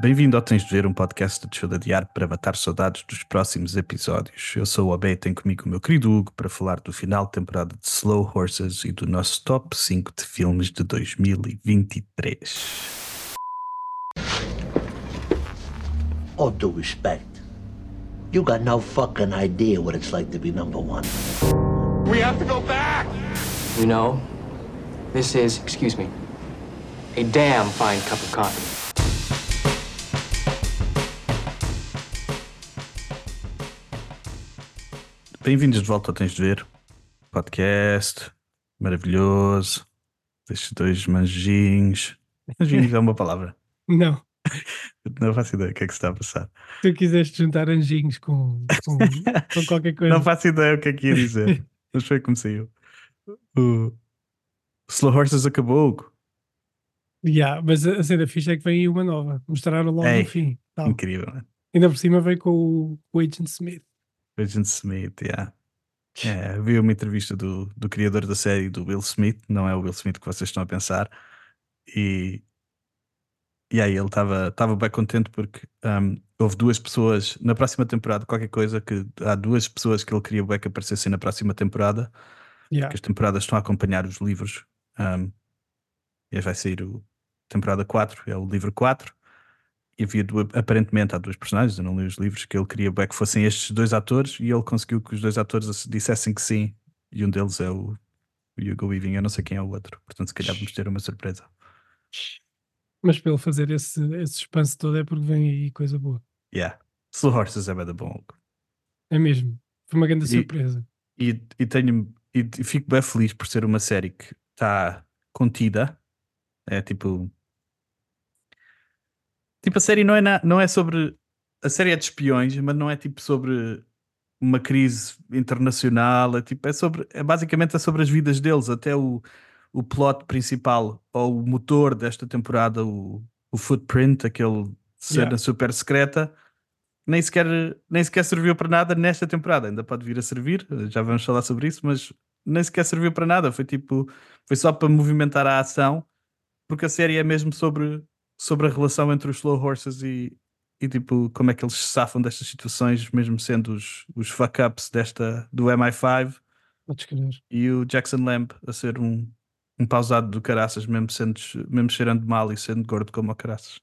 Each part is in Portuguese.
Bem-vindo ao Tens de Ver, um podcast de show de adiar para matar saudades dos próximos episódios. Eu sou o Abé e tenho comigo o meu querido Hugo para falar do final de temporada de Slow Horses e do nosso top 5 de filmes de 2023. All due respect, you got no fucking idea what it's like to be number one. We have to go back! You know, this is, excuse me, a damn fine cup of coffee. Bem-vindos de volta ao Tens de Ver, podcast maravilhoso, destes dois manjinhos. Manjinhos é uma palavra. Não, Não faço ideia o que é que se está a passar. tu quiseste juntar anjinhos com, com, com qualquer coisa. Não faço ideia o que é que ia dizer, mas foi como saiu. O Slow Horses acabou. Yeah, mas a cena fixa é que vem aí uma nova. Mostraram logo Ei, no fim. Tal. incrível? Ainda por cima veio com o, o Agent Smith. Agent Smith, yeah. É, vi uma entrevista do, do criador da série, do Will Smith, não é o Will Smith que vocês estão a pensar, e, e aí ele estava bem contente porque um, houve duas pessoas na próxima temporada, qualquer coisa, que há duas pessoas que ele queria bem que aparecessem na próxima temporada, Yeah. que as temporadas estão a acompanhar os livros, um, e vai sair o temporada 4, é o livro 4. E havia du- aparentemente há duas personagens, eu não li os livros, que ele queria bem que fossem estes dois atores e ele conseguiu que os dois atores dissessem que sim. E um deles é o, Hugo Weaving, eu não sei quem é o outro, portanto, se calhar vamos ter uma surpresa. Mas para ele fazer esse, esse suspense todo é porque vem aí coisa boa. Yeah. Slow Horses é bem da bom. É mesmo. Foi uma grande E- surpresa. E, e tenho e fico bem feliz por ser uma série que está contida. É tipo. Tipo, a série não é, na- não é sobre. A série é de espiões, mas não é tipo sobre uma crise internacional. É tipo, é sobre. É basicamente é sobre as vidas deles. Até o, o plot principal, ou o motor desta temporada, o, o footprint, aquele cena Yeah. super secreta, nem sequer, nem sequer serviu para nada nesta temporada. Ainda pode vir a servir, já vamos falar sobre isso, mas nem sequer serviu para nada. Foi tipo, foi só para movimentar a ação, porque a série é mesmo sobre, sobre a relação entre os Slow Horses e, e tipo, como é que eles se safam destas situações, mesmo sendo os, os fuck-ups desta, do MI5 Podes crer. e o Jackson Lamb a ser um, um pausado do caraças, mesmo, sendo, mesmo cheirando mal e sendo gordo como o caraças.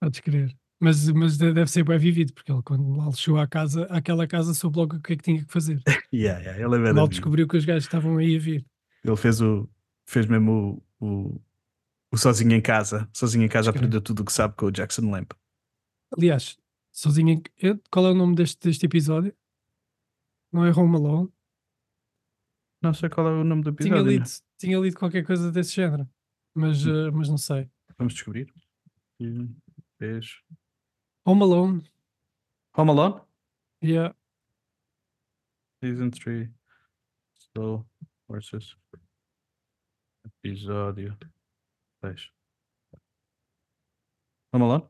Podes crer. Mas, mas de- deve ser bem vivido, porque ele, quando lá chegou à casa, àquela casa, soube logo o que é que tinha que fazer. Yeah, yeah, ele é bem vida. descobriu que os gajos estavam aí a vir. Ele fez o fez mesmo o, o, o sozinho em casa. Sozinho em casa Escreve. aprendeu tudo o que sabe com o Jackson Lamb. Aliás, sozinho em... Qual é o nome deste, deste episódio? Não é Home Alone? Não sei qual é o nome do Tinha episódio. lido, né? tinha lido qualquer coisa desse género, mas, eh, mas não sei. Vamos descobrir. Fez. Home Alone, Home Alone? yeah. Season 3. Slow Horses. Episódio 6. Home Alone?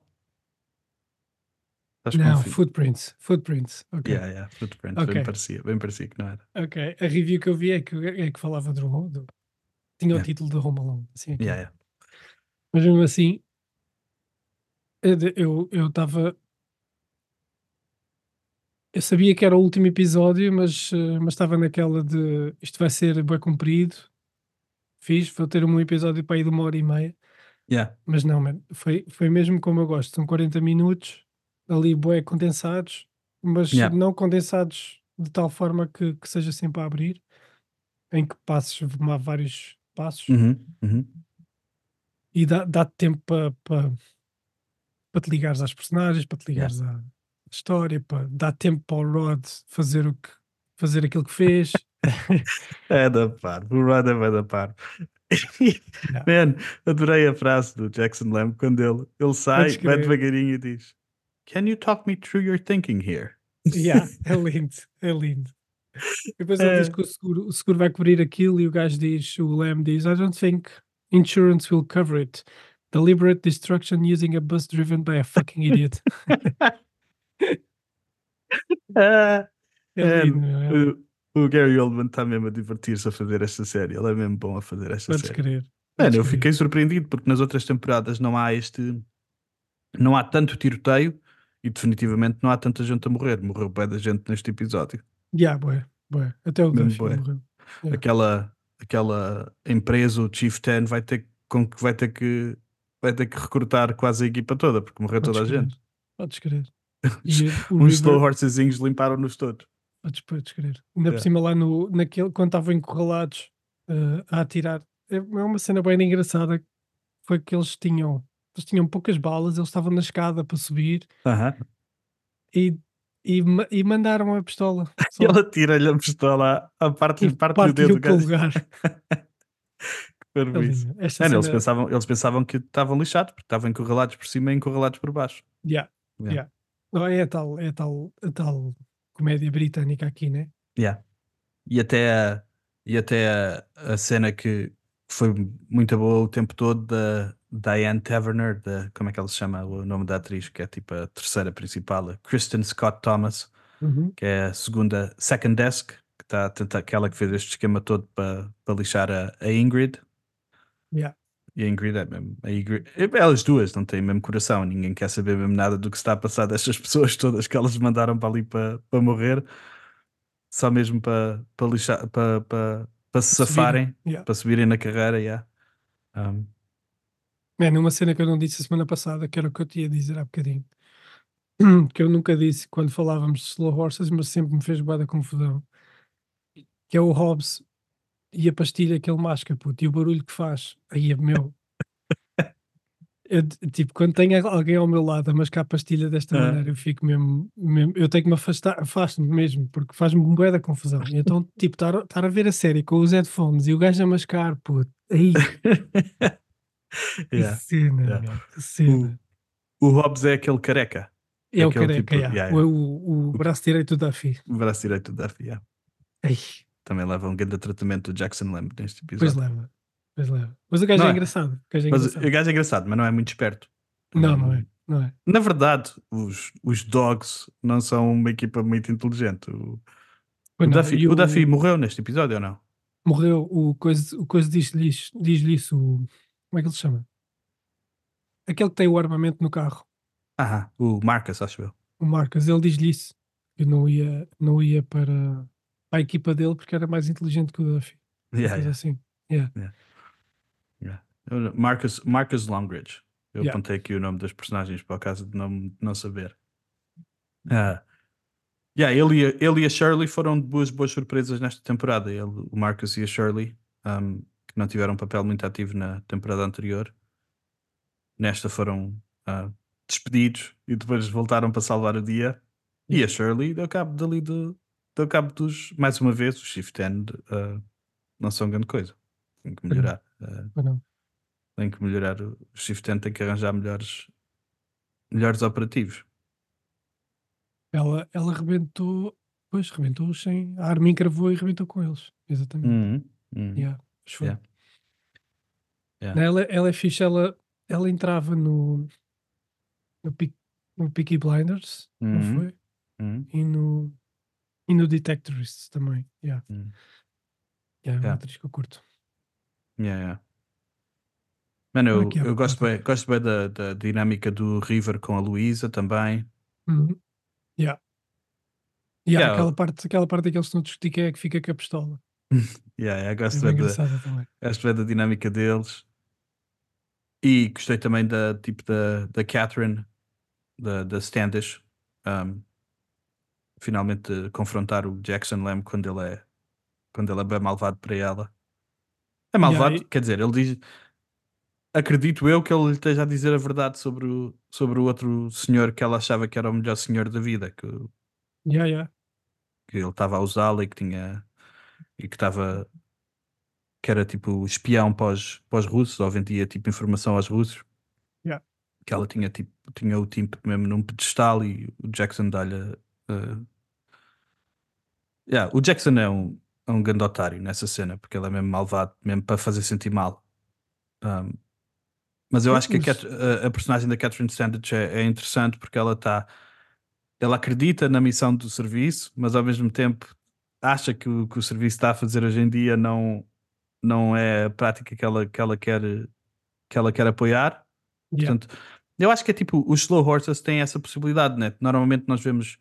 Estás não, Footprints, Footprints, ok. Yeah, yeah, Footprint. Ok. Bem parecia, bem parecia que não era. Ok, a review que eu vi é que, é que falava do, do tinha Yeah. o título de Home Alone, assim, aqui. Yeah, yeah. mas mesmo assim, eu de- eu estava. Eu sabia que era o último episódio, mas eh, mas estava naquela de isto vai ser bem comprido. Fiz, vou ter um episódio para aí de uma hora e meia. Yeah. Mas não, man, foi, foi mesmo como eu gosto. São 40 minutos, ali bué condensados, mas Yeah. não condensados de tal forma que, que seja sempre a abrir, em que passes vários passos Uhum, uhum. e dá, dá tempo para pa, pa te ligares às personagens, para te ligares à história, para dá tempo para o Rod fazer o que fazer aquilo que fez. É da par, o Rod é da par. Man, adorei a frase do Jackson Lamb quando ele, ele sai, vai devagarinho e diz: Can you talk me through your thinking here? Yeah, é lindo, é lindo. E depois ele diz É. que o seguro, o seguro vai cobrir aquilo e o gajo diz, o Lamb diz, I don't think insurance will cover it. Deliberate destruction using a bus driven by a fucking idiot. Ah, É lindo, meu, é. O, Gary Oldman está mesmo a divertir-se a fazer esta série. Ele é mesmo bom a fazer esta Podes série. crer. Mano, podes eu fiquei surpreendido porque nas outras temporadas não há este não há tanto tiroteio e definitivamente não há tanta gente a morrer. Morreu bem da gente neste episódio. Yeah, bué, bué. Até o bué. morreu. Yeah. Aquela, aquela empresa, o Chief Ten, vai ter, com, que vai ter que vai ter que recrutar quase a equipa toda, porque morreu toda a Podes crer. gente. Podes crer. Uns slow River- horsezinhos limparam-nos todos. Podes, podes crer. Ainda por cima lá no, naquele, quando estavam encurralados eh, a atirar. É é uma cena bem engraçada. Foi que eles tinham, eles tinham poucas balas, eles estavam na escada para subir e, e, e mandaram a pistola. E ela tira-lhe a pistola à parte, e parte do dedo. do. Alinha. Esta Mano, eles, cena- pensavam, eles pensavam que estavam lixados, porque estavam encurralados por cima e encurralados por baixo. Yeah, Yeah. yeah. Não, é tal, é tal, a tal comédia britânica aqui, né? Yeah. E até, a, e até a, a cena que foi muito boa o tempo todo da Diane Taverner, da, como é que ela se chama? O nome da atriz, que é tipo a terceira principal, a Kristen Scott Thomas, Uhum. que é a segunda Second Desk, que está a tentar, aquela que fez este esquema todo para, para lixar a, a Ingrid. Yeah. E a Ingrid é mesmo. A Ingrid, elas duas não têm mesmo coração, ninguém quer saber mesmo nada do que está a passar destas pessoas todas que elas mandaram para ali para, para morrer, só mesmo para, para lixar, para, para, para se safarem, Yeah. para subirem na carreira. Yeah. Um, Man, uma cena que eu não disse a semana passada, que era o que eu te ia dizer há bocadinho, que eu nunca disse quando falávamos de Slow Horses, mas sempre me fez bué da confusão, que é o Hobbs e a pastilha que ele masca, puto, e o barulho que faz. Aí é meu. Eu, tipo, quando tenho alguém ao meu lado a mascar a pastilha desta Ah. maneira, eu fico mesmo, mesmo- eu tenho que me afastar, afasto-me mesmo, porque faz-me bué da confusão. E então, tipo, estar a ver a série com os headphones e o gajo a mascar, puto, aí, que yeah. cena, yeah. meu, que cena. O Hobbs é aquele careca, É o aquele careca, tipo- yeah. yeah, O, yeah. o, o braço direito da FI. o braço direito da FIA. Ai, Também leva um grande tratamento do Jackson Lamb neste pois episódio. leva, pois leva. Mas o gajo Não é, é? engraçado. O gajo é Mas engraçado. o gajo é engraçado, mas não é muito esperto. Não, Hum, não é. Não é. Na verdade, os, os Dogs não são uma equipa muito inteligente. O, Pois o, não, Duffy, e o Duffy morreu neste episódio ou não? morreu, o coisa, o coisa diz-lhe isso, o- como é que ele se chama? Aquele que tem o armamento no carro, Ah, o Marcus, acho eu. o Marcos, ele diz-lhe isso, que não ia, não ia para, a equipa dele porque era mais inteligente que o Duffy. Yeah, yeah, assim. Yeah. Marcus, Marcus Longridge. Eu Yeah. apontei aqui o nome das personagens por causa de não, não saber. Ah, yeah, ele, e a, ele e a Shirley foram duas boas surpresas nesta temporada. Ele, o Marcus e a Shirley, um, que não tiveram um papel muito ativo na temporada anterior, nesta foram ah, despedidos e depois voltaram para salvar o dia. E a Shirley deu cabo dali do, deu cabo dos, mais uma vez, os Shift End ah, não são grande coisa. Tem que melhorar. Ah, Ou não? tem que melhorar. O Shift End tem que arranjar melhores, melhores operativos. Ela, ela rebentou, pois, rebentou sem, a arma encravou e rebentou com eles. Exatamente. Uhum, uhum. Yeah. Yeah. Yeah. Não, Ela, ela é fixe, ela, ela entrava no, no, no Peaky Blinders, não Uhum. foi? Uhum. E no, e no Detectorists também. Yeah. Uhum. Yeah, é uma Yeah. atriz que eu curto. Yeah, yeah. Mano, Como é eu, é? eu gosto bem, gosto bem da, da dinâmica do River com a Luísa também. Uhum. Yeah. Yeah, Yeah, aquela, parte, aquela parte que eles estão a discutir quem é que fica com a pistola. Yeah, yeah, É gosto, bem bem da, gosto bem da dinâmica deles. E gostei também da tipo da, da Catherine, da, da Standish, um, finalmente de confrontar o Jackson Lamb quando ele é quando ele é bem malvado para ela. É malvado, quer dizer, ele diz. Acredito eu que ele lhe esteja a dizer a verdade sobre o, sobre o outro senhor que ela achava que era o melhor senhor da vida, que, Yeah, yeah. que ele estava a usá-la e que tinha e que estava que era tipo espião para os, para os russos ou vendia tipo informação aos russos Yeah. que ela tinha tipo tinha o tipo mesmo num pedestal e o Jackson dá-lhe uh... yeah, o Jackson é um, é um grande otário nessa cena porque ele é mesmo malvado mesmo para fazer sentir mal Um, mas eu acho que a, Cat- a- a personagem da Catherine Sandage é, é interessante porque ela está ela acredita na missão do serviço, mas ao mesmo tempo acha que o que o serviço está a fazer hoje em dia não, não é a prática que ela, que ela, quer, que ela quer apoiar. Yeah. Portanto, Eu acho que é tipo, os slow horses têm essa possibilidade, né? Normalmente nós vemos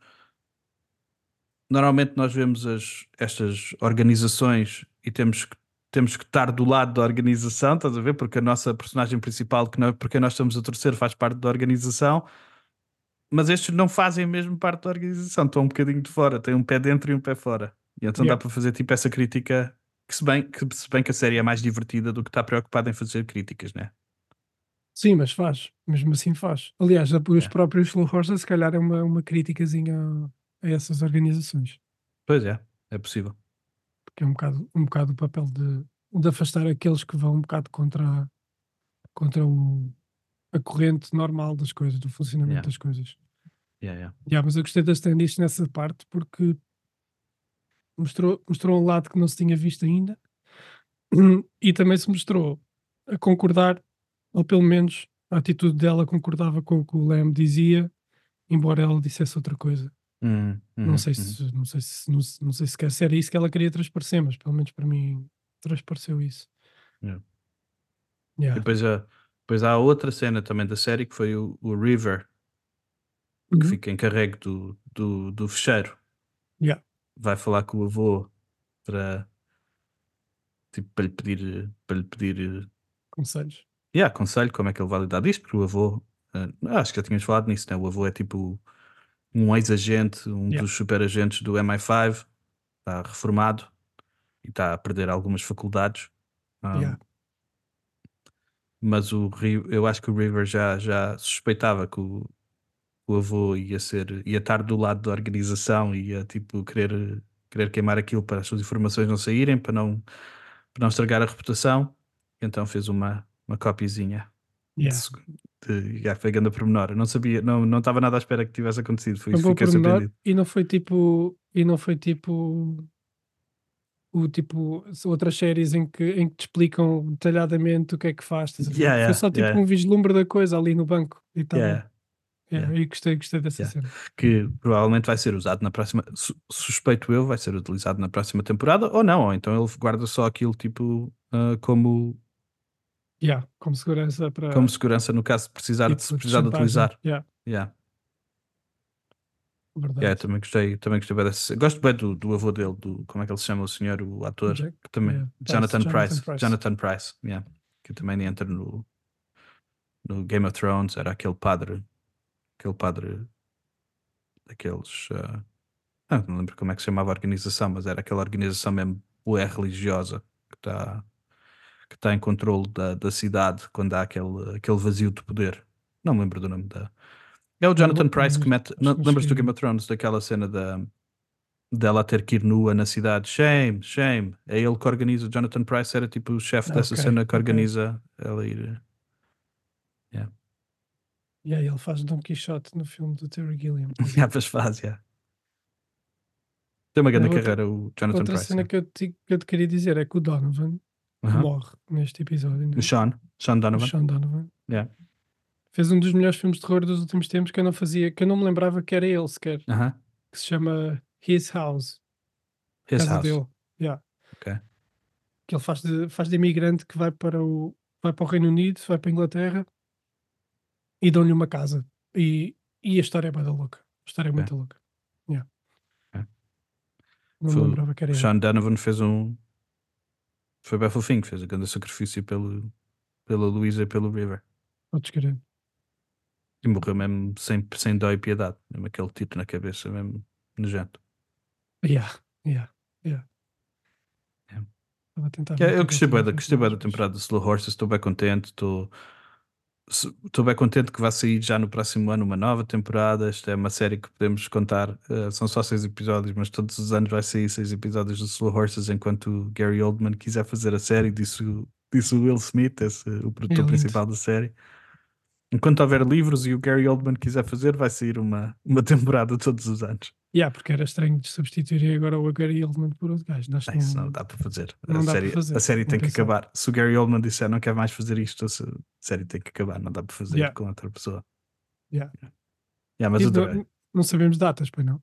normalmente nós vemos as, estas organizações e temos que, temos que estar do lado da organização, estás a ver? Porque a nossa personagem principal, que porque nós estamos a torcer, faz parte da organização, mas estes não fazem mesmo parte da organização, estão um bocadinho de fora, têm um pé dentro e um pé fora. E então Yeah. dá para fazer tipo essa crítica, que se, bem, que se bem que a série é mais divertida do que está preocupada em fazer críticas, né? Sim, mas faz, mesmo assim faz. Aliás, os próprios Slow Horses, se calhar, é uma, uma criticazinha a, essas organizações, Pois é, é possível. porque é um bocado, um bocado o papel de, de afastar aqueles que vão um bocado contra, contra o, a corrente normal das coisas, do funcionamento Yeah. das coisas. Yeah, yeah. Yeah, mas eu gostei da Standish nessa parte porque mostrou, mostrou um lado que não se tinha visto ainda e também se mostrou a concordar, ou pelo menos a atitude dela concordava com o que o Lem dizia, embora ela dissesse outra coisa. Uhum, não, uhum, sei uhum. se, não sei se não, se- não sei sequer se era isso que ela queria transparecer, mas pelo menos para mim transpareceu isso. Yeah. E Yeah. depois, há- depois há outra cena também da série que foi o, o River, que Uhum. fica encarregue do, do, do fecheiro. Yeah. Vai falar com o avô para, tipo, para lhe pedir, para lhe pedir Conselhos. yeah, conselho como é que ele vai lidar disto, porque o avô, eh, acho que já tínhamos falado nisso, né? o avô é tipo um ex-agente, um Yeah. dos super-agentes do MI5, está reformado e está a perder algumas faculdades. Um, Yeah. mas o eu acho que o River já, já suspeitava que o, o avô ia ser ia estar do lado da organização e ia tipo querer querer queimar aquilo para as suas informações não saírem para não para não estragar a reputação então fez uma uma copiazinha Yeah. De, yeah, foi grande pormenor eu não sabia não não estava nada à espera que tivesse acontecido foi isso fiquei surpreendido e não foi tipo e não foi tipo o tipo outras séries em que, em que te explicam detalhadamente o que é que faz? Yeah, yeah, foi só tipo yeah. um vislumbre da coisa ali no banco e tal Yeah, e gostei, gostei dessa Yeah. cena que provavelmente vai ser usado na próxima su- suspeito eu vai ser utilizado na próxima temporada ou não ou então ele guarda só aquilo tipo ah, como yeah, como segurança para como segurança no caso de precisar, tipo, de precisar de utilizar. yeah, Yeah. verdade Yeah, também gostei, também gostei bem dessa. Gosto bem do, do avô dele, do, como é que ele se chama, o senhor, o ator, Jack- que também, yeah, Jonathan, Jonathan Price, Price. Jonathan Price, yeah, que também entra no, no Game of Thrones, era aquele padre, aquele padre daqueles, ah, ah, não lembro como é que se chamava a organização, mas era aquela organização mesmo bué religiosa que está que está em controle da, da cidade quando há aquele, aquele vazio de poder. Não me lembro do nome da. É o Jonathan Price que mete. Lembras-te do Game of Thrones, daquela cena da, dela ter que ir nua na cidade? Shame, shame. É ele que organiza. Jonathan Price era tipo o chefe Ah, dessa ok, cena que organiza ela ir. Yeah, ele faz Don Quixote no filme do Terry Gilliam Já faz faz, já. Tem uma grande outra- carreira, o Jonathan outra Price. cena yeah. que eu, te, que eu te queria dizer é que o Donovan Aham. morre neste episódio né? O Sean, Sean o Donovan. Sean Donovan Yeah. fez um dos melhores filmes de terror dos últimos tempos que eu não fazia, que eu não me lembrava que era ele sequer, que se chama His House, His Casa House. dele. Yeah. Ok. Que ele faz de, faz de imigrante que vai para o vai para o Reino Unido, vai para a Inglaterra e dão-lhe uma casa. E, e a história é bem louca. A história é muito louca. Yeah. Não Foi me o lembrava que era O ele. Sean Donovan fez um. Foi bem fofinho, que fez um grande sacrifício pelo, pela Luísa e pelo River. Podes querer. E morreu mesmo sem, sem dó e piedade. Mesmo aquele tiro na cabeça, mesmo nojento. Yeah, yeah, yeah. Yeah. Estava a tentar Que ver Eu o gostei bem, gostei bem da temporada de Slow Horses, estou bem contente, estou. se- Estou bem contente que vai sair já no próximo ano uma nova temporada. Esta é uma série que podemos contar. eh, são só seis episódios, mas todos os anos vai sair seis episódios de Slow Horses enquanto o Gary Oldman quiser fazer a série. Disse, o- disse o Will Smith, esse, o produtor lindo. principal da série. Enquanto houver livros e o Gary Oldman quiser fazer, vai sair uma, uma temporada todos os anos. Yeah, porque era estranho de substituir agora o Gary Oldman por outro gajo. Acho Ah, que Isso não- não dá para fazer. não a, dá para série, fazer, a série não tem que acabar. Se o Gary Oldman disser não quer mais fazer isto, a série tem que acabar. Não dá para fazer Yeah. com outra pessoa. Yeah. Yeah, mas E eu não, não sabemos datas, pois não?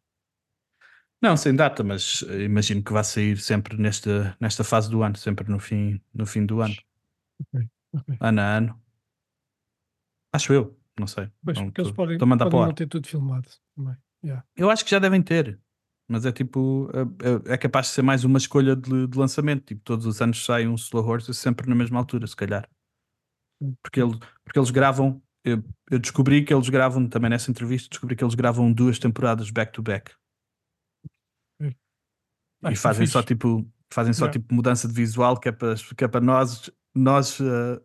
Não, sem data, mas eh, imagino que vai sair sempre nesta, nesta fase do ano, sempre no fim, no fim do ano. Ok, ok. Ano a ano. Acho eu. Não sei. Pois, Não, porque eles podem, podem não ter tudo filmado também. Yeah. Eu acho que já devem ter, mas é tipo, é, é- é capaz de ser mais uma escolha de, de lançamento. Tipo, todos os anos sai um Slow Horses sempre na mesma altura, se calhar. Porque, ele, porque eles gravam. Eu, eu descobri que eles gravam também nessa entrevista. Descobri que eles gravam duas temporadas back to back e é fazem só tipo fazem só Yeah. tipo mudança de visual que é para, que é para nós nós eh,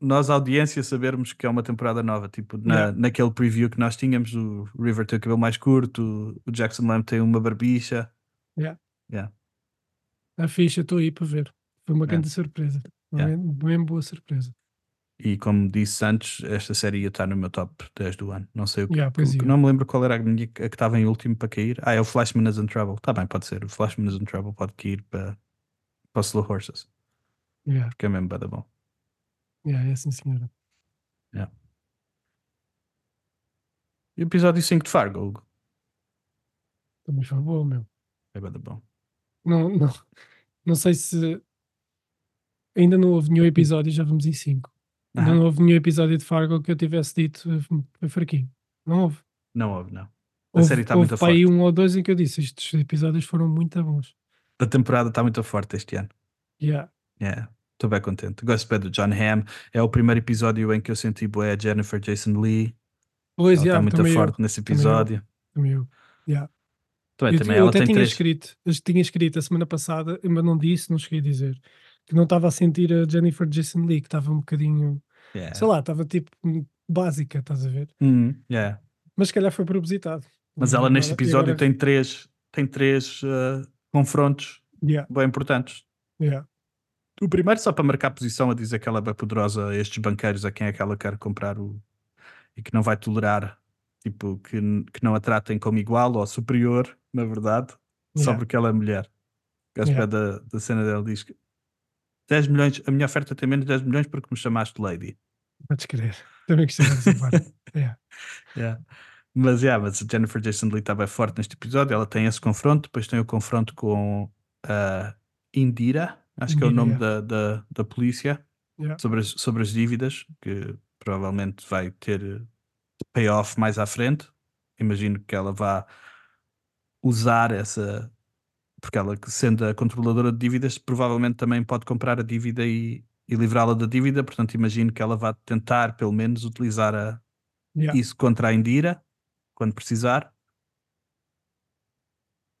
nós audiência sabermos que é uma temporada nova tipo na, Yeah. naquele preview que nós tínhamos o River tem o cabelo mais curto o Jackson Lamb tem uma barbicha Yeah. Yeah. A ficha, estou aí para ver. Foi uma Yeah. grande surpresa. Uma Yeah. bem, bem boa surpresa. e como disse antes esta série ia estar no meu top 10 do ano não sei o que, Yeah, o não me lembro qual era a, minha, que estava em último para cair ah é o Flashman as in Trouble tá bem pode ser o Flashman as in Trouble pode cair para para Slow Horses Yeah. porque é mesmo bada bom Yeah, é sim, senhora. e o episódio 5 de Fargo Hugo? Também foi boa, meu. é bada bom Não, não, não sei se. Ainda não houve nenhum episódio, já vamos em 5. Ainda Aham. não houve nenhum episódio de Fargo que eu tivesse dito eh, foi fraquinho. Não houve. Não houve, não. A Houve, série está muito forte. um ou dois em que eu disse estes episódios foram muito bons. A temporada está muito forte este ano. Yeah. Yeah. Estou bem contente. Gosto bem do John Hamm. É o primeiro episódio em que eu senti boé a Jennifer Jason Lee. Pois, Ela está muito forte eu, nesse episódio. também eu. Yeah. Também, Eu, também eu ela até tem tinha três. escrito, eu tinha escrito a semana passada, mas não disse, não cheguei a dizer, que não estava a sentir a Jennifer Jason Lee, que estava um bocadinho, Yeah. sei lá, estava tipo básica, estás a ver? Hum, yeah. Mas se calhar foi propositado. Mas ela neste episódio agora- tem três, tem três eh, confrontos Yeah, bem importantes. yeah, O primeiro só para marcar posição a dizer que ela é bem poderosa a estes banqueiros a quem é que ela quer comprar o e que não vai tolerar tipo que, que não a tratem como igual ou superior, na verdade, só Yeah. porque ela é mulher. Gosto Yeah. da, da cena dela diz que 10 milhões, a minha oferta tem menos de 10 milhões porque me chamaste lady. podes crer. Também gostei dessa parte. Yeah. Yeah. Mas, yeah, mas a Jennifer Jason Lee está bem forte neste episódio. Ela tem esse confronto, depois tem o confronto com a Indira, acho que é o nome da, da, da polícia, Yeah. sobre, as, sobre as dívidas, que provavelmente vai ter payoff mais à frente. Imagino que ela vá usar essa. Porque ela, sendo a controladora de dívidas, provavelmente também pode comprar a dívida e, e livrá-la da dívida. Portanto, imagino que ela vá tentar, pelo menos, utilizar a, Yeah. isso contra a Indira quando precisar.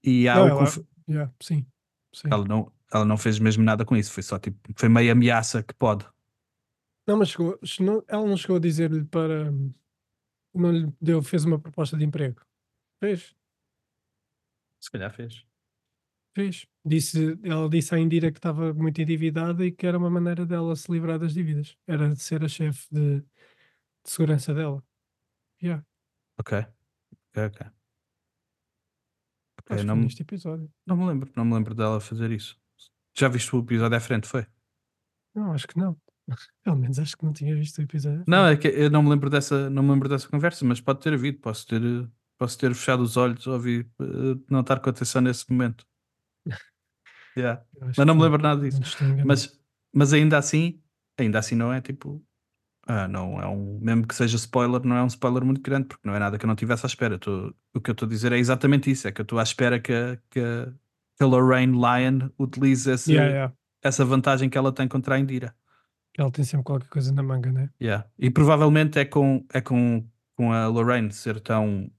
E há Não, o ela- Yeah, Sim, sim. ela, não, ela não fez mesmo nada com isso, foi só tipo, foi meio ameaça que pode. Não, mas chegou, ela não chegou a dizer-lhe para. Não lhe deu, fez uma proposta de emprego. Fez, Se calhar fez. fez. Disse, ela disse à Indira que estava muito endividada e que era uma maneira dela se livrar das dívidas. Era de ser a chefe de, de segurança dela. Yeah, Ok. Ok, ok. Acho não, neste episódio. não me lembro, não me lembro dela fazer isso. Já viste o episódio à frente, foi? Não, acho que não. Pelo menos acho que não tinha visto o episódio. Não, é que eu não me lembro dessa, não me lembro dessa conversa, mas pode ter havido, posso ter, posso ter fechado os olhos, ouvi, eh, não estar com atenção nesse momento. Yeah. Mas não me lembro nada disso. Mas, mas ainda assim, ainda assim não é tipo. Ah, não é um. Mesmo que seja spoiler, não é um spoiler muito grande, porque não é nada que eu não tivesse à espera. Tô- o que eu estou a dizer é exatamente isso: é que eu estou à espera que, que, a- que a Lorraine Lyon utilize esse- Yeah, yeah. essa vantagem que ela tem contra a Indira. Ela tem sempre qualquer coisa na manga, né? Yeah. E provavelmente é com, é com, com a Lorraine ser tão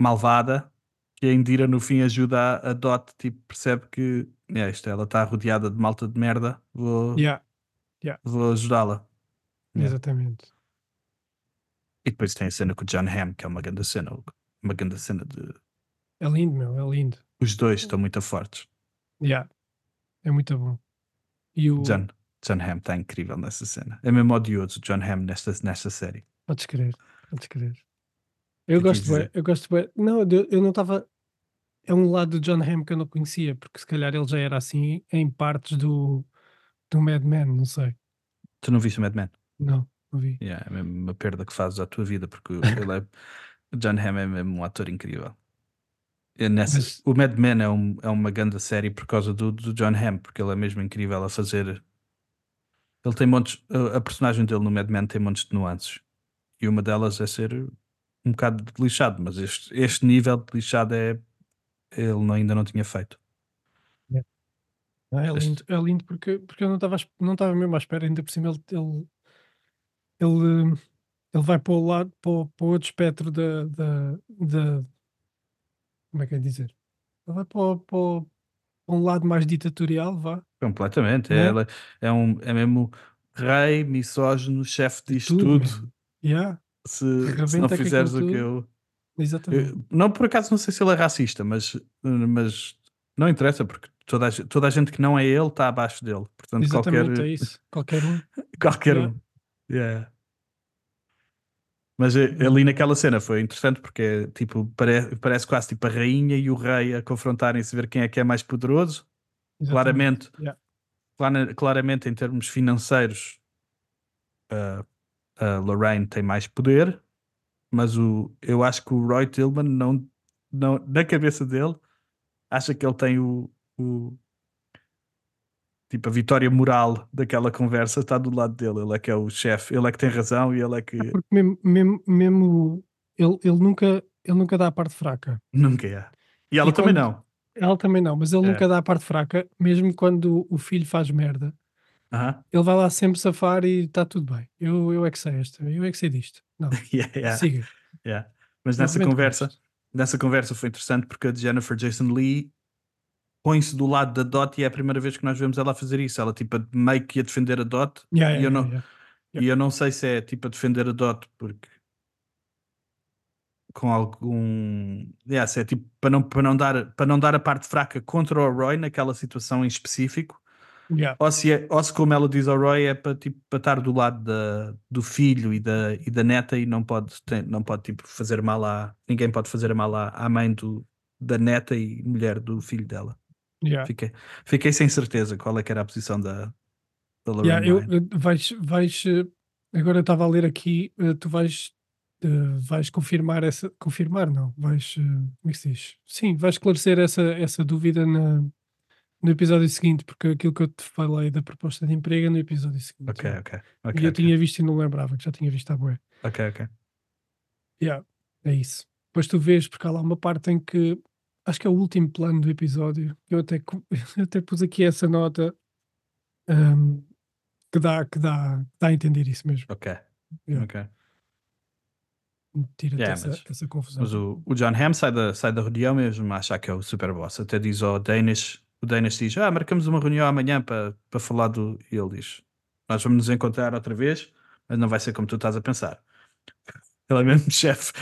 malvada que a Indira no fim ajuda a, a Dot, tipo, percebe que yeah, isto, ela está rodeada de malta de merda, vou, Yeah, vou ajudá-la. Yeah. exatamente. E depois tem a cena com o John Hamm, que é uma grande cena, uma grande cena de. É lindo, meu, é lindo. Os dois estão muito fortes. Yeah. É muito bom. E o. John, John Hamm está incrível nessa cena. É mesmo odioso o John Hamm nesta, nesta série. Podes crer, podes crer. Eu que gosto bem, eu gosto bem. Não, eu, não estava. É um lado do John Hamm que eu não conhecia, porque se calhar ele já era assim em partes do, do Mad Men, não sei. Tu não viste o Mad Men? Não, não vi. Yeah, é mesmo uma perda que fazes à tua vida, porque ele é, o John Hamm é mesmo um ator incrível. É Mas- O Mad Men é, um- é uma grande série por causa do, do John Hamm, porque ele é mesmo incrível a fazer Ele tem montes. A, a personagem dele no Mad Men tem montes de nuances. E uma delas é ser um bocado de lixado, mas este, este nível de lixado é. Ele não- ainda não tinha feito. Não, é Este- lindo, é lindo porque, porque eu não estava não estava mesmo à espera, ainda por cima ele, ele, ele, ele vai para o lado, para, para o outro espectro da, da, da como é que é dizer? Ele vai para, para, um lado mais ditatorial, vá. Completamente. É, ela- é, um, é mesmo rei, misógino, chefe disto Tudo, tudo. Yeah, Se, se não fizeres o que eu. exatamente. eu- Não, por acaso, não sei se ele é racista, mas, mas não interessa, porque toda a, toda a gente que não é ele está abaixo dele. Portanto, Exatamente, qualquer, é isso. Qualquer um. qualquer Yeah. um. Yeah. Mas eh, ali naquela cena foi interessante porque tipo, pare- parece quase tipo a rainha e o rei a confrontarem-se, ver quem é que é mais poderoso. Exatamente. Claramente, Yeah. clara- claramente em termos financeiros, a- a Lorraine tem mais poder, mas o, eu acho que o Roy Tillman não, não na cabeça dele acha que ele tem o, o- tipo a vitória moral daquela conversa está do lado dele, ele é que é o chefe, ele é que tem razão e ele é que Porque mesmo, mesmo, mesmo ele, ele, nunca, ele nunca dá a parte fraca. nunca é. E ela E também quando- não. Ela também não, mas ele É. nunca dá a parte fraca, mesmo quando o filho faz merda. Aham. Ele vai lá sempre safar e está tudo bem. Eu, eu é que sei esta, eu é que sei disto. Não, Yeah, yeah, siga. yeah. Mas nessa conversa, nessa conversa foi interessante porque a Jennifer Jason Lee põe-se do lado da Dot e é a primeira vez que nós vemos ela fazer isso. Ela tipo a- meio que a defender a Dot Yeah, e eu yeah, não, yeah, E eu não sei se é tipo a defender a Dot porque com algum. Yeah, se é tipo para não, para, não dar, para não dar a parte fraca contra o Roy naquela situação em específico, ou se, é, ou se como ela diz ao Roy, é para, tipo, para estar do lado da, do filho e da, e da neta e não pode, tem- não pode tipo, fazer mal à. Ninguém pode fazer mal à, à mãe do, da neta e mulher do filho dela. Yeah. Fiquei, fiquei sem certeza qual é que era a posição da, da Lorraine Yeah, eu, eu- vais, vais, eh, agora eu estava a ler aqui, eh, tu vais, eh, vais confirmar essa, confirmar não, vais, eh, como é que se diz? Sim, vais esclarecer essa, essa dúvida na, no episódio seguinte, porque aquilo que eu te falei da proposta de emprego é no episódio seguinte. Ok, ok. E ok, eu ok. tinha visto e não lembrava, que já tinha visto a bué. Ok, ok. Yeah, é isso. Depois tu vês, porque há lá uma parte em que acho que é o último plano do episódio. Eu até, eu até pus aqui essa nota ahm, que, dá, que dá, dá a entender isso mesmo. Ok. Yeah. ok. Tira-te Yeah, essa, mas- essa confusão. Mas o, o John Hamm sai da, sai da reunião mesmo a achar que é o super boss. Até diz ao Danish, o Danish diz, ah, marcamos uma reunião amanhã para para falar do... E ele diz, nós vamos nos encontrar outra vez, mas não vai ser como tu estás a pensar. Ele é mesmo chefe,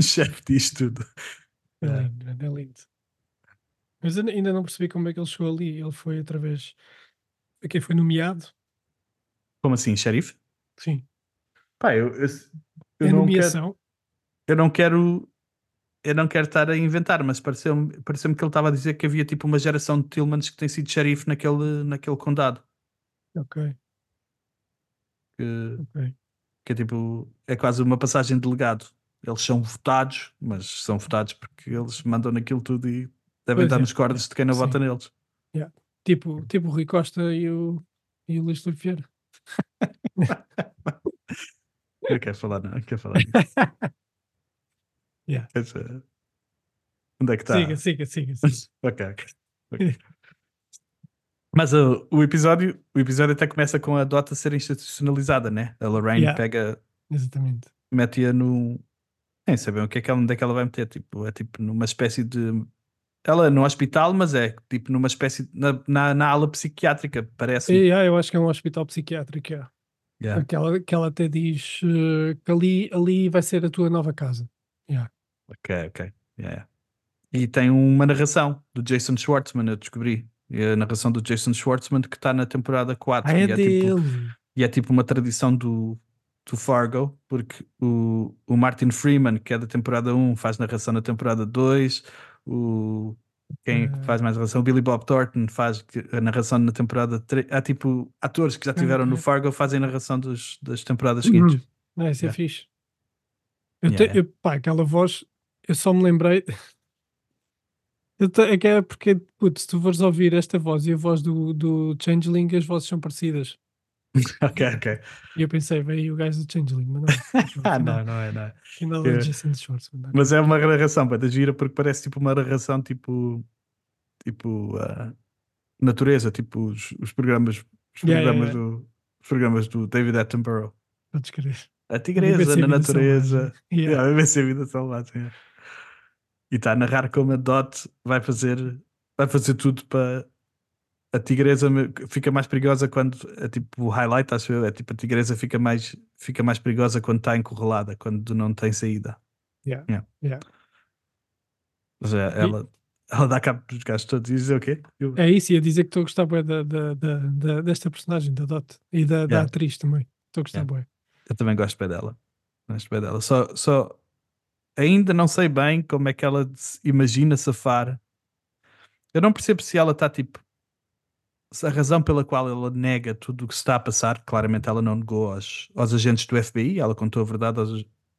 chefe disto tudo. É Yeah. lindo, é lindo. Mas ainda- não percebi como é que ele chegou ali. Ele foi através. A quem foi nomeado? Como assim, xerife? Sim. Pá, eu, eu, eu a não quero, nomeação. eu não quero eu não quero estar a inventar, mas pareceu-me pareceu que ele estava a dizer que havia tipo uma geração de Tillmans que tem sido xerife naquele, naquele condado. Ok, Que, ok. que é tipo, é quase uma passagem de legado. Eles são votados, mas são votados porque eles mandam naquilo tudo e devem Pois estar é, nos cordes de quem não sim. vota neles. Tipo, tipo o Rui Costa e o, e o Luís Filipe Vieira. Eu quero falar, não, eu quero falar. Yeah. Essa- Onde é que está? Siga, siga, siga. siga. ok, ok. ok. Mas uh, o, episódio, o episódio até começa com a Dota ser institucionalizada, né? A Lorraine Yeah. pega, Exatamente. mete-a no. Nem sabem o que é que ela, onde é que ela vai meter. Tipo, é tipo numa espécie de. Ela é no hospital, mas é tipo numa espécie. Na, na, na ala psiquiátrica, parece. E, ah, eu acho que é um hospital psiquiátrico. é. Yeah. Aquela, que ela até diz eh, que ali, ali vai ser a tua nova casa. Yeah. Ok, ok. Yeah. E tem uma narração do Jason Schwartzman, eu descobri. A narração do Jason Schwartzman que está na temporada 4. Ah, é e, é tipo, dele. e é tipo uma tradição do, do Fargo, porque o, o Martin Freeman, que é da temporada 1, faz narração na temporada 2. O, quem é que Ah. faz mais narração? O Billy Bob Thornton faz a narração na temporada 3. Há tipo atores que já tiveram no ok. Fargo fazem narração dos, das temporadas seguintes. Uhum. Não, isso é Yeah. fixe. Eu Yeah, te- eu- pá, aquela voz, eu só me lembrei. Eu te- é que é porque, putz, se tu fores ouvir esta voz e a voz do, do Changeling, as vozes são parecidas. ok, ok. E eu pensei, veio o gajo do Changeling, mas não. Ah, não, não é, não é. Afinal Eu- é Jason Schwartzman. não. Mas é uma narração, pá, da gira, porque parece tipo uma narração tipo. Tipo. ah, natureza, tipo os, os programas. Os Yeah, yeah, programas, yeah. Do, os programas do David Attenborough. Podes crer. A tigresa Viver na natureza. selvagem. Yeah. Yeah, viver sem vida selvagem. E está a narrar como a Dot vai fazer, vai fazer tudo para a tigresa fica mais perigosa quando é tipo o highlight, acho eu, é tipo a tigresa fica mais, fica mais perigosa quando está encurralada, quando não tem saída. Yeah. Yeah. Yeah. Mas é, ela, ela dá cabo dos gajos todos e diz o quê? Eu- É isso, ia dizer que estou a gostar bué da, da, da, da- desta personagem, da Dot. E da, da Yeah. atriz também. Estou a gostar Yeah. bué. Eu também gosto bem dela. Gosto bem dela. Só, só ainda não sei bem como é que ela imagina safar. Eu não percebo se ela está tipo. A razão pela qual ela nega tudo o que se está a passar, claramente ela não negou aos, aos agentes do FBI, ela contou a verdade aos,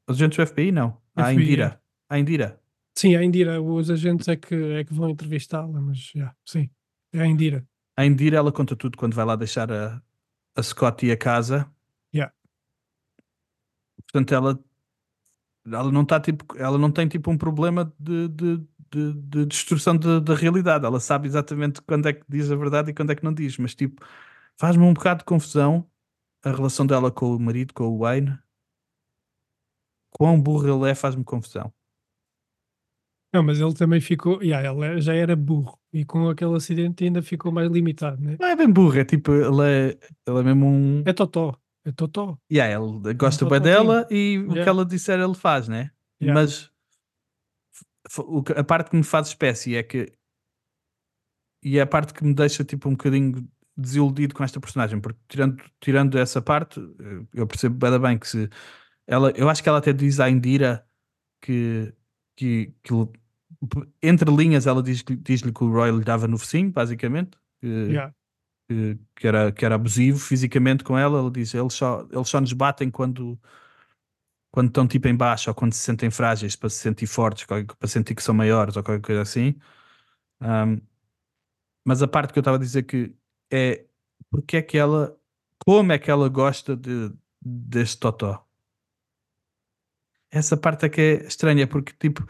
aos agentes do FBI, não. À FBI, Indira. À Indira. Sim, a Indira, os agentes é que, é que vão entrevistá-la, mas yeah, sim, é a Indira. À Indira ela conta tudo quando vai lá deixar a, a Scott e a casa. Yeah. Portanto, ela, ela não está tipo, ela não tem tipo um problema de, de, de, de distorção da realidade. Ela sabe exatamente quando é que diz a verdade e quando é que não diz. Mas tipo, faz-me um bocado de confusão a relação dela com o marido, com o Wayne. Quão burro ele é, faz-me confusão. Não, mas ele também ficou, yeah, ele já era burro e com aquele acidente ainda ficou mais limitado, né? Não é bem burro, é tipo, ele é, ele é mesmo um. É Totó, é Totó. Yeah, ele gosta um bem dela e o que Yeah. ela disser ele faz, né? Yeah. Mas a parte que me faz espécie é que e é a parte que me deixa tipo um bocadinho desiludido com esta personagem, porque tirando, tirando essa parte, eh, eu percebo bem, bem que se ela, eu acho que ela até diz à Indira que, que, que entre linhas ela diz, diz-lhe que o Roy lhe dava no focinho, basicamente. que- Yeah. que, que era, que era abusivo fisicamente com ela. Ele diz: eles só, eles só nos batem quando, quando estão tipo em baixo ou quando se sentem frágeis para se sentir fortes, para sentir que são maiores ou qualquer coisa assim. Ahm, mas a parte que eu estava a dizer que é porque é que ela, como é que ela gosta de, deste Totó? Essa parte é que é estranha, porque tipo,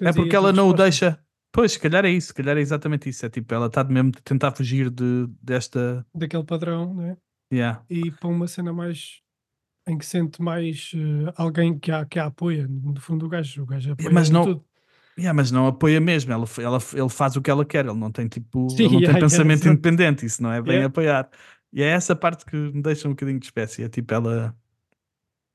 é porque ela não o deixa. Pois, se calhar é isso, se calhar é exatamente isso. É tipo, ela está mesmo de tentar fugir de, desta. Daquele padrão, né? Yeah. E para uma cena mais em que sente mais eh, alguém que a, que a apoia. No fundo, o gajo, o gajo apoia mas em não- tudo. Yeah, mas não apoia mesmo, ela, ela, ele faz o que ela quer, ele não tem tipo, Sim, ele não yeah, tem yeah, pensamento exato. independente, isso não é bem Yeah. apoiar. E é essa parte que me deixa um bocadinho de espécie, é tipo ela.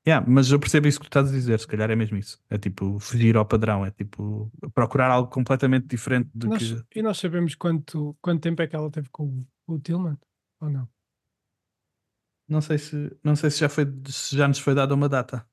Yeah, mas eu percebo isso que tu estás a dizer, se calhar é mesmo isso. É tipo fugir ao padrão, é tipo procurar algo completamente diferente do Nós- que. E nós sabemos quanto, quanto tempo é que ela teve com o, o Tillman? Ou não? Não sei se, não sei se já, foi, se já nos foi dada uma data.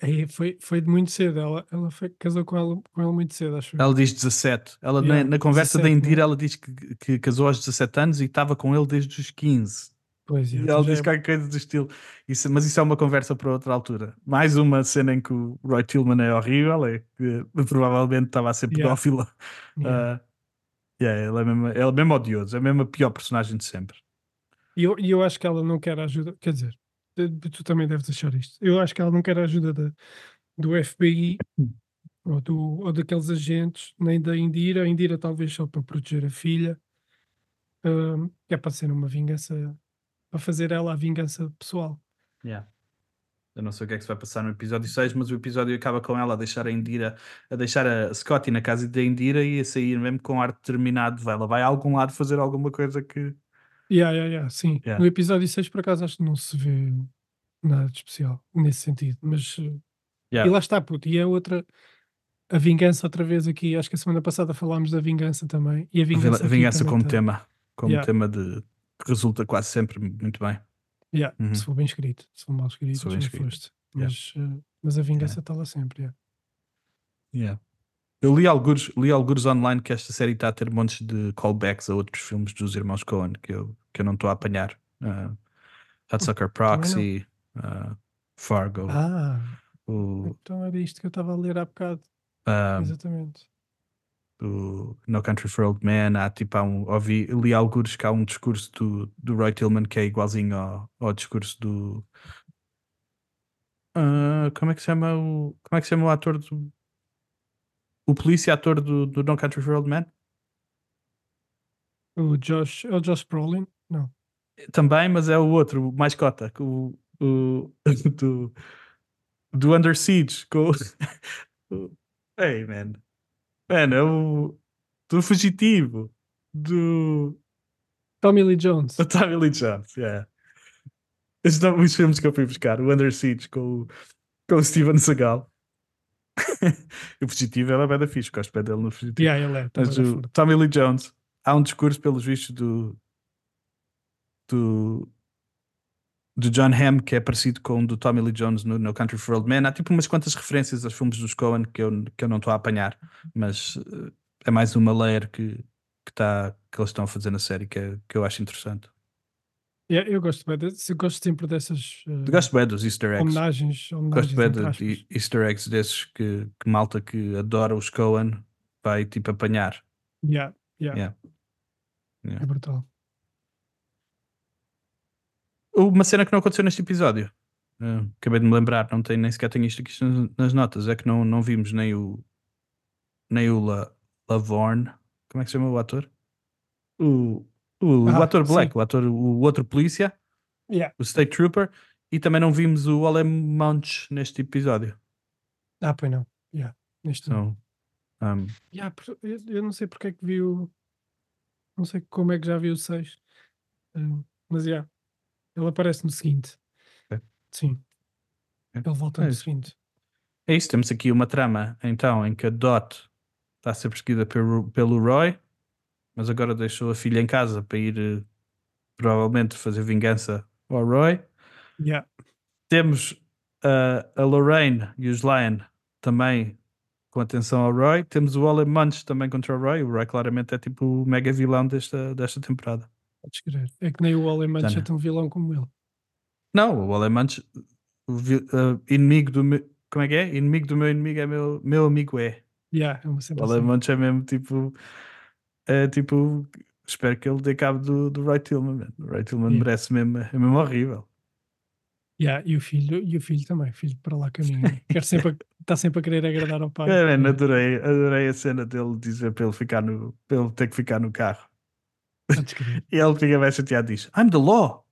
Aí foi, foi de muito cedo. Ela, ela foi, casou com, ela, com ele muito cedo, acho. Ela diz 17. Ela, na- Yeah, na, conversa 17, da né? Indira, ela diz que, que casou aos 17 anos e estava com ele desde os 15. Pois, E yeah, ela diz é- qualquer coisa do estilo. Isso, mas isso é uma conversa para outra altura. Mais uma cena em que o Roy Tillman é horrível, é que provavelmente estava a ser Yeah. pedófila. yeah. Ah, yeah, ele, é mesmo, ele é mesmo odioso, é mesmo a pior personagem de sempre. E eu, eu acho que ela não quer a ajuda. Quer dizer, tu também deves achar isto. Eu acho que ela não quer a ajuda da- do FBI ou, do, ou daqueles agentes, nem da Indira. A Indira, talvez só para proteger a filha, hum, que é para ser uma vingança, para fazer ela a vingança pessoal. Yeah. Eu não sei o que é que se vai passar no episódio 6, mas o episódio acaba com ela a deixar a Indira, a deixar a Scotty na casa da Indira e a sair mesmo com ar determinado. Vai- Ela vai a algum lado fazer alguma coisa que. Yeah, yeah, yeah, sim. Yeah. No episódio 6, por acaso, acho que não se vê nada de especial nesse sentido. Mas uh, Yeah. e lá está, puto. E é outra. A vingança, outra vez aqui. Acho que a semana passada falámos da vingança também. E a A vingança, vingança, aqui também como tá- tema. Como Yeah. tema de. que resulta quase sempre muito bem. Yeah, Uhum. Se for bem escrito, se for mal escrito, Se for bem escrito. foste. Mas, uh, mas a vingança está lá sempre. yeah. Eu li alguns, li alguns online que esta série está a ter montes de callbacks a outros filmes dos irmãos Coen que eu, que eu não estou a apanhar. Uh, Hudsucker Proxy, uh, Fargo. Ah, o, então era isto que eu estava a ler há bocado. um, Exatamente. do No Country for Old Men. Há tipo, há um, ouvi, li alguns que há um discurso do, do Roy Tillman que é igualzinho ao, ao discurso do. Ah, como é que se chama o. Como é que se chama o ator do. O polícia ator do, do No Country for Old Men? O Josh, é o Josh Brolin? Não. Também, mas é o outro, o mais cota, o, o do, do Under Siege. Com, o- hey, man. Man, é o do Fugitivo, do, Tommy Lee Jones. do Tommy Lee Jones. Yeah. Estes são os filmes que eu fui buscar: o Under Siege com, o- com o Steven Seagal. o Fugitivo ele é bem da fixe, gosto bem dele no Fugitivo. Yeah, ele é. tá Mas o. Tommy Lee Jones, há um discurso pelos vistos do do do John Hamm que é parecido com o do Tommy Lee Jones no, no Country for Old Men. Há tipo umas quantas referências aos filmes dos Coen que eu, que eu não estou a apanhar, mas eh, é mais uma layer que, que, tá, que eles estão a fazer na série que, é- que eu acho interessante. Yeah, eu gosto bem. Eu gosto sempre dessas Eu gosto bem dos Easter eggs. homenagens. homenagens Gosto bem de, Easter eggs desses que, que malta que adora os Coen vai tipo apanhar. Yeah, yeah. Yeah. Yeah. É brutal. Uma cena que não aconteceu neste episódio. eh, acabei de me lembrar, não tem, nem sequer tenho isto aqui nas, nas notas. É que não, não vimos nem o nem o La, Lavorne. Como é que se chama o ator? O, o, o Ah, ator Black, sim. o ator, o outro polícia, Yeah. o State Trooper, e também não vimos o Munch neste episódio. Ah, pois não. Yeah. Neste Então, um, Yeah, eu, não sei porque é que vi o. Não sei como é que já vi o 6. mas yeah, ele aparece no seguinte. Ok. Sim. Ok. Ele volta É no seguinte. é isso, temos aqui uma trama então em que a Dot está a ser perseguida pelo, pelo Roy, mas agora deixou a filha em casa para ir eh, provavelmente fazer vingança ao Roy. Yeah. Temos uh, a Lorraine e os Lion também com atenção ao Roy. Temos o Ole Munch também contra o Roy. O Roy claramente é tipo o mega vilão desta, desta temporada. Podes crer. É que nem o Alemão Já é tão vilão como ele. Não, o Ole Munch, o vi- uh, inimigo do meu. Como é que é? Inimigo do meu inimigo é meu, meu amigo é. Yeah, é uma O Ole assim. Munch é mesmo tipo. Tipo. Espero que ele dê cabo do, do Roy Tillman. man. O Roy Tillman Yeah. merece mesmo. É mesmo horrível. Yeah, e, o filho, e o filho também. O filho para lá caminha. Quer sempre, está sempre a querer agradar ao pai. É, man, adorei, adorei a cena dele dizer para ele, ficar no, para ele ter que ficar no carro. E ele fica bem chateado e diz: I'm the law.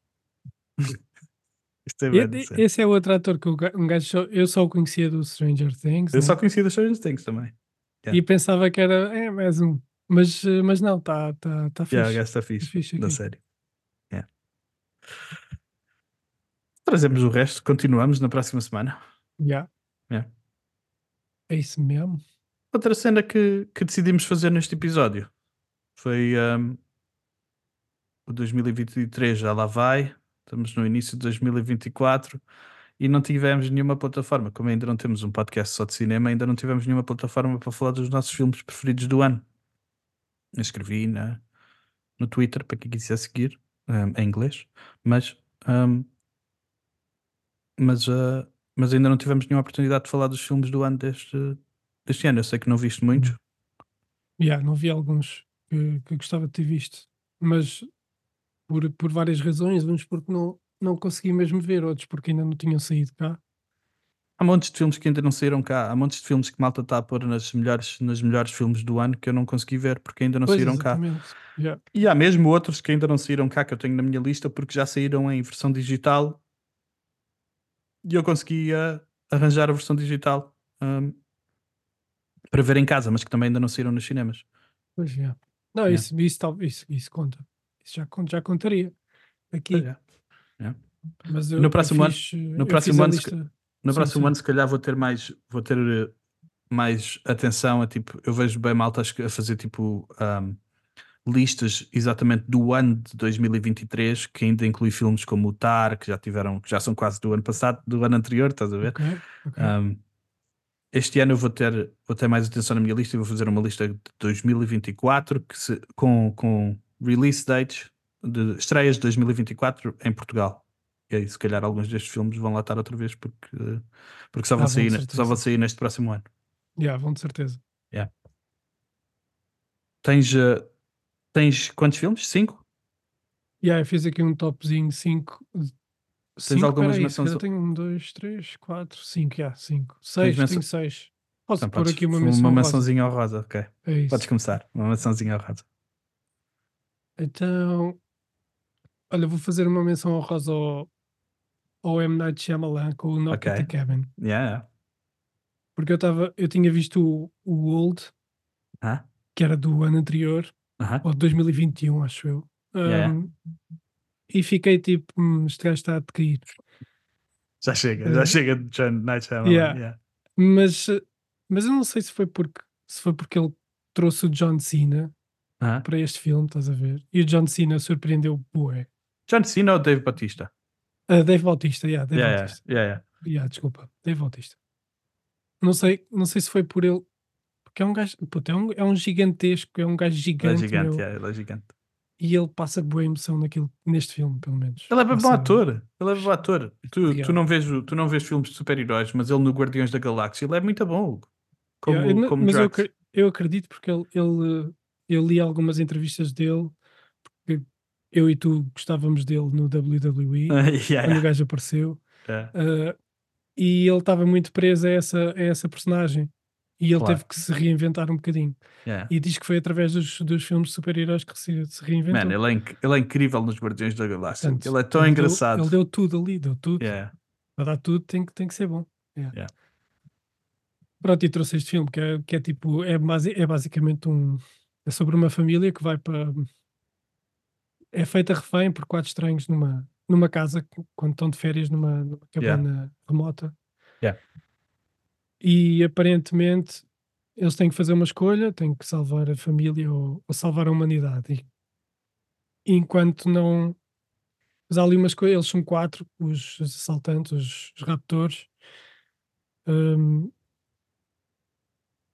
É. Esse é outro ator que um gajo só, eu só o conhecia do Stranger Things. Eu né? só conhecia das Stranger Things também. yeah. E pensava que era é, mais um. Mas, eh, mas não, está tá, tá fixe. Yeah, o gajo está fixe, fixe da aqui. série. Yeah. Trazemos o resto, continuamos na próxima semana. Yeah. Yeah. É isso mesmo. Outra cena que, que decidimos fazer neste episódio foi um, o 2023 já lá vai, estamos no início de 2024 e não tivemos nenhuma plataforma. Como ainda não temos um podcast só de cinema, ainda não tivemos nenhuma plataforma para falar dos nossos filmes preferidos do ano. Eu escrevi na, no Twitter para quem quiser seguir, um, em inglês, mas, um, mas, uh, mas ainda não tivemos nenhuma oportunidade de falar dos filmes do ano deste, deste ano. Eu sei que não viste muitos. Yeah, não vi alguns que, que gostava de ter visto, mas por, por várias razões, uns porque não, não consegui mesmo ver, outros porque ainda não tinham saído cá. Há montes de filmes que ainda não saíram cá. Há montes de filmes que malta está a pôr nas melhores, nas melhores filmes do ano que eu não consegui ver porque ainda não Pois, saíram cá. exatamente. Yeah. E há mesmo outros que ainda não saíram cá que eu tenho na minha lista porque já saíram em versão digital e eu consegui ah, arranjar a versão digital ahm, para ver em casa, mas que também ainda não saíram nos cinemas. Pois, yeah. Não, Yeah. isso, isso, isso, isso conta. Isso já, já contaria aqui. Pois é. Mas E eu, no eu próximo ano- fiz, eh, no eu próximo ano lista- No Sim, próximo sim. ano, se calhar, vou ter mais, vou ter eh, mais atenção a tipo, eu vejo bem malta a fazer tipo ahm, listas exatamente do ano de 2023, que ainda inclui filmes como o Tar, que já tiveram, que já são quase do ano passado, do ano anterior, estás a ver? Ok, ok. Um, este ano eu vou ter, vou ter mais atenção na minha lista e vou fazer uma lista de 2024 que se- com, com release dates de estreias de 2024 em Portugal. E aí, se calhar, alguns destes filmes vão lá estar outra vez porque, porque só, Ah, vão vão, sair, de ne- só vão sair neste próximo ano. Yeah, vão de certeza. Tens, eh, tens quantos filmes? Cinco? Yeah, eu fiz aqui um topzinho 5. Tens algumas peraí, menções- Eu tenho um, dois, três, quatro, cinco, já, cinco. Seis, tenho seis. Posso Então, pôr podes- aqui uma uma menção rosa? mençãozinha ao rosa, ok. É isso. Podes começar. Uma mençãozinha ao rosa. Então, olha, vou fazer uma menção honrosa ao, ao M. Night Shyamalan com o Knock at Ok. the Cabin. Yeah. Porque eu, tava, eu tinha visto o, o Old, Ah? que era do ano anterior, Aham. ou de 2021, acho eu. Yeah. Um, E fiquei tipo, hum, este gajo está a decair. Já chega, já Eh, chega de John Night Shyamalan. yeah. yeah. Mas, eh, mas eu não sei se foi porque se foi porque ele trouxe o John Cena Aham. para este filme, estás a ver? E o John Cena surpreendeu bué. John Cena ou Dave Bautista? Ah, Dave Bautista, yeah, Dave Yeah, yeah, Bautista. yeah, yeah. Yeah, desculpa, Dave Bautista. Não sei, não sei se foi por ele, porque é um gajo, puto, é, um, é um gigantesco, é um gajo Ele é gigante, gigante, yeah, ele é gigante. e ele passa boa emoção naquilo, neste filme, pelo menos. Ele é bom ator. Ele é bom ator. Tu, Yeah. tu, não vês, tu não vês filmes de super-heróis, mas ele no Guardiões da Galáxia ele é muito bom. Como, Yeah, como mas eu, eu acredito porque ele, ele, eu li algumas entrevistas dele, eu e tu gostávamos dele no WWE, Yeah, quando o yeah, gajo apareceu, yeah. ah, e ele estava muito preso a essa, a essa personagem. E ele Claro. teve que se reinventar um bocadinho. Yeah. E diz que foi através dos, dos filmes de super-heróis que se, se reinventou. Man, ele é, ele é incrível nos Guardiões da Galáxia. Portanto, ele é tão deu- engraçado. ele deu tudo ali, deu tudo. Yeah. Para dar tudo tem que, tem que ser bom. Yeah. Yeah. Pronto, e trouxe este filme que é, que é tipo, é, é basicamente um. É sobre uma família que vai para. É feita refém por quatro estranhos numa, numa casa quando estão de férias numa, numa cabana remota. Yeah. E aparentemente eles têm que fazer uma escolha, têm que salvar a família ou, ou salvar a humanidade. E enquanto não. Mas há ali uma escolha, eles são quatro, os assaltantes, os, os raptores. Hum,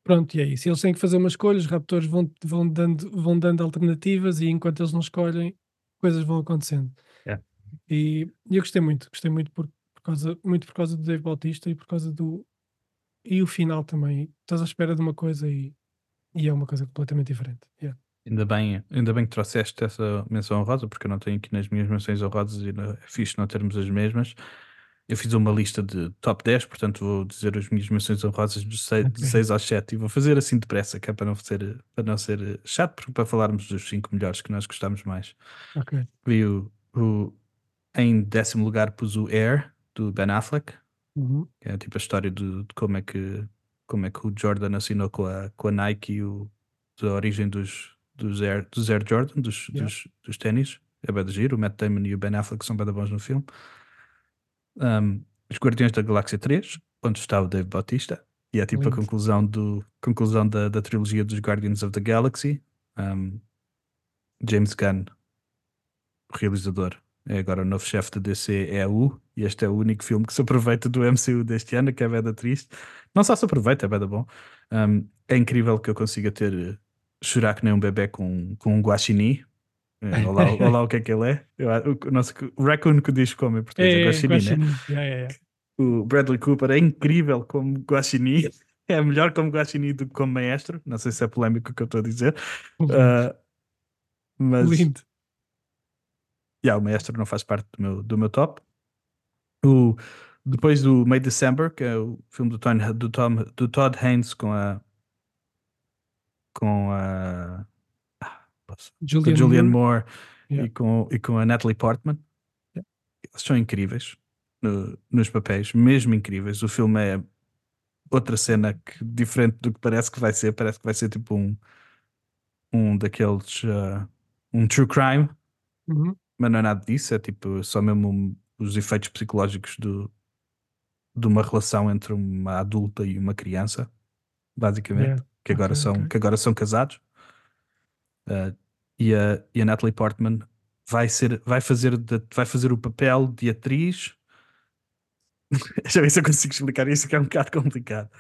pronto, e é isso. Eles têm que fazer uma escolha, os raptores vão, vão, dando, vão dando alternativas e enquanto eles não escolhem, coisas vão acontecendo. Yeah. E, e eu gostei muito, gostei muito por, por causa, muito por causa do Dave Bautista e por causa do. E o final também. Estás à espera de uma coisa e, e é uma coisa completamente diferente. Yeah. Ainda bem, ainda bem que trouxeste essa menção honrosa, porque eu não tenho aqui nas minhas menções honrosas e não- é fixe não termos as mesmas. Eu fiz uma lista de top 10, portanto vou dizer as minhas menções honrosas de 6, Ok. aos 7 e vou fazer assim depressa, que é para não ser, para não ser chato, porque para falarmos dos 5 melhores que nós gostamos mais. Ok. Vi o, o- em décimo lugar pus o Air, do Ben Affleck, Uhum. que é tipo a história de, de como, é que, como é que o Jordan assinou com a, com a Nike e o, da origem dos, dos, Air, dos Air Jordan, dos, Yeah. dos, dos ténis. É bem de giro. O Matt Damon e o Ben Affleck são bem de bons no filme. Um, Os Guardiões da Galáxia 3, onde está o Dave Bautista. E é tipo a conclusão, do, conclusão da, da trilogia dos Guardians of the Galaxy. Um, James Gunn, o realizador, é agora o novo chefe da DCEU e este é o único filme que se aproveita do MCU deste ano, que é beda triste. Não só se aproveita, é beda bom. Um, é incrível que eu consiga ter eh, chorar que nem um bebê com, com um guaxinim. Eh, Olá, olá, o que é que ele é? Eu, o, nosso, o raccoon que diz como em português é, É, é, guaxinim, né? Yeah, yeah, yeah. O Bradley Cooper é incrível como guaxinim. É melhor como guaxinim do que como maestro. Não sei se é polémico o que eu estou a dizer. Ah, mas Lindo. yeah, o maestro não faz parte do meu, do meu top. O, depois do May December, que é o filme do, Tom, do, Tom, do Todd Haynes com a com a posso- com Julianne, Moore. Moore Yeah. e, com, e com a Natalie Portman. Eles são incríveis no- nos papéis, mesmo incríveis. O filme é outra cena que, diferente do que parece que vai ser. Parece que vai ser tipo um, um daqueles ah, um true crime, Uhum. mas não é nada disso. É tipo só mesmo um- os efeitos psicológicos do, de uma relação entre uma adulta e uma criança, basicamente Yeah. que agora, Ok, são, ok. que agora são casados. Uh, e, a, e a Natalie Portman vai, ser, vai, fazer de- vai fazer o papel de atriz. Deixa eu ver se eu consigo explicar isso, que é um bocado complicado.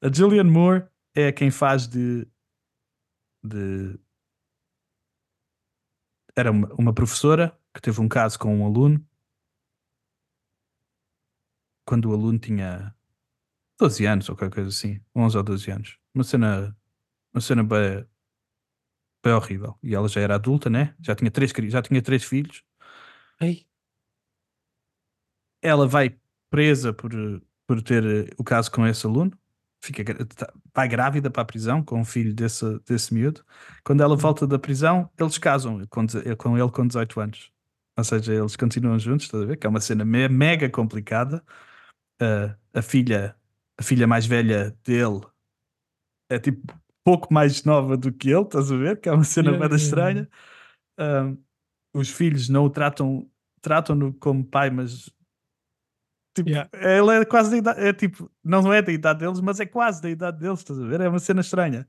A Julianne Moore é quem faz de. de era uma, uma professora que teve um caso com um aluno quando o aluno tinha 12 anos ou qualquer coisa assim, 11 ou 12 anos. Uma cena, uma cena bem, É horrível. E ela já era adulta, né? Já tinha três, já tinha três filhos. Ei, Ela vai presa por, por ter eh, o caso com esse aluno. Fica, tá- vai grávida para a prisão com o filho desse, desse miúdo. Quando ela volta da prisão, eles casam com, com ele com 18 anos. Ou seja, eles continuam juntos, estás a ver? Que é uma cena me- mega complicada. Ah, a filha, a filha mais velha dele é tipo pouco mais nova do que ele, estás a ver? Que é uma cena Yeah, bem yeah, estranha. Ah, os filhos não o tratam, tratam-no como pai, mas tipo, Yeah. ele é quase da idade, é tipo, não é da idade deles, mas é quase da idade deles, estás a ver? É uma cena estranha.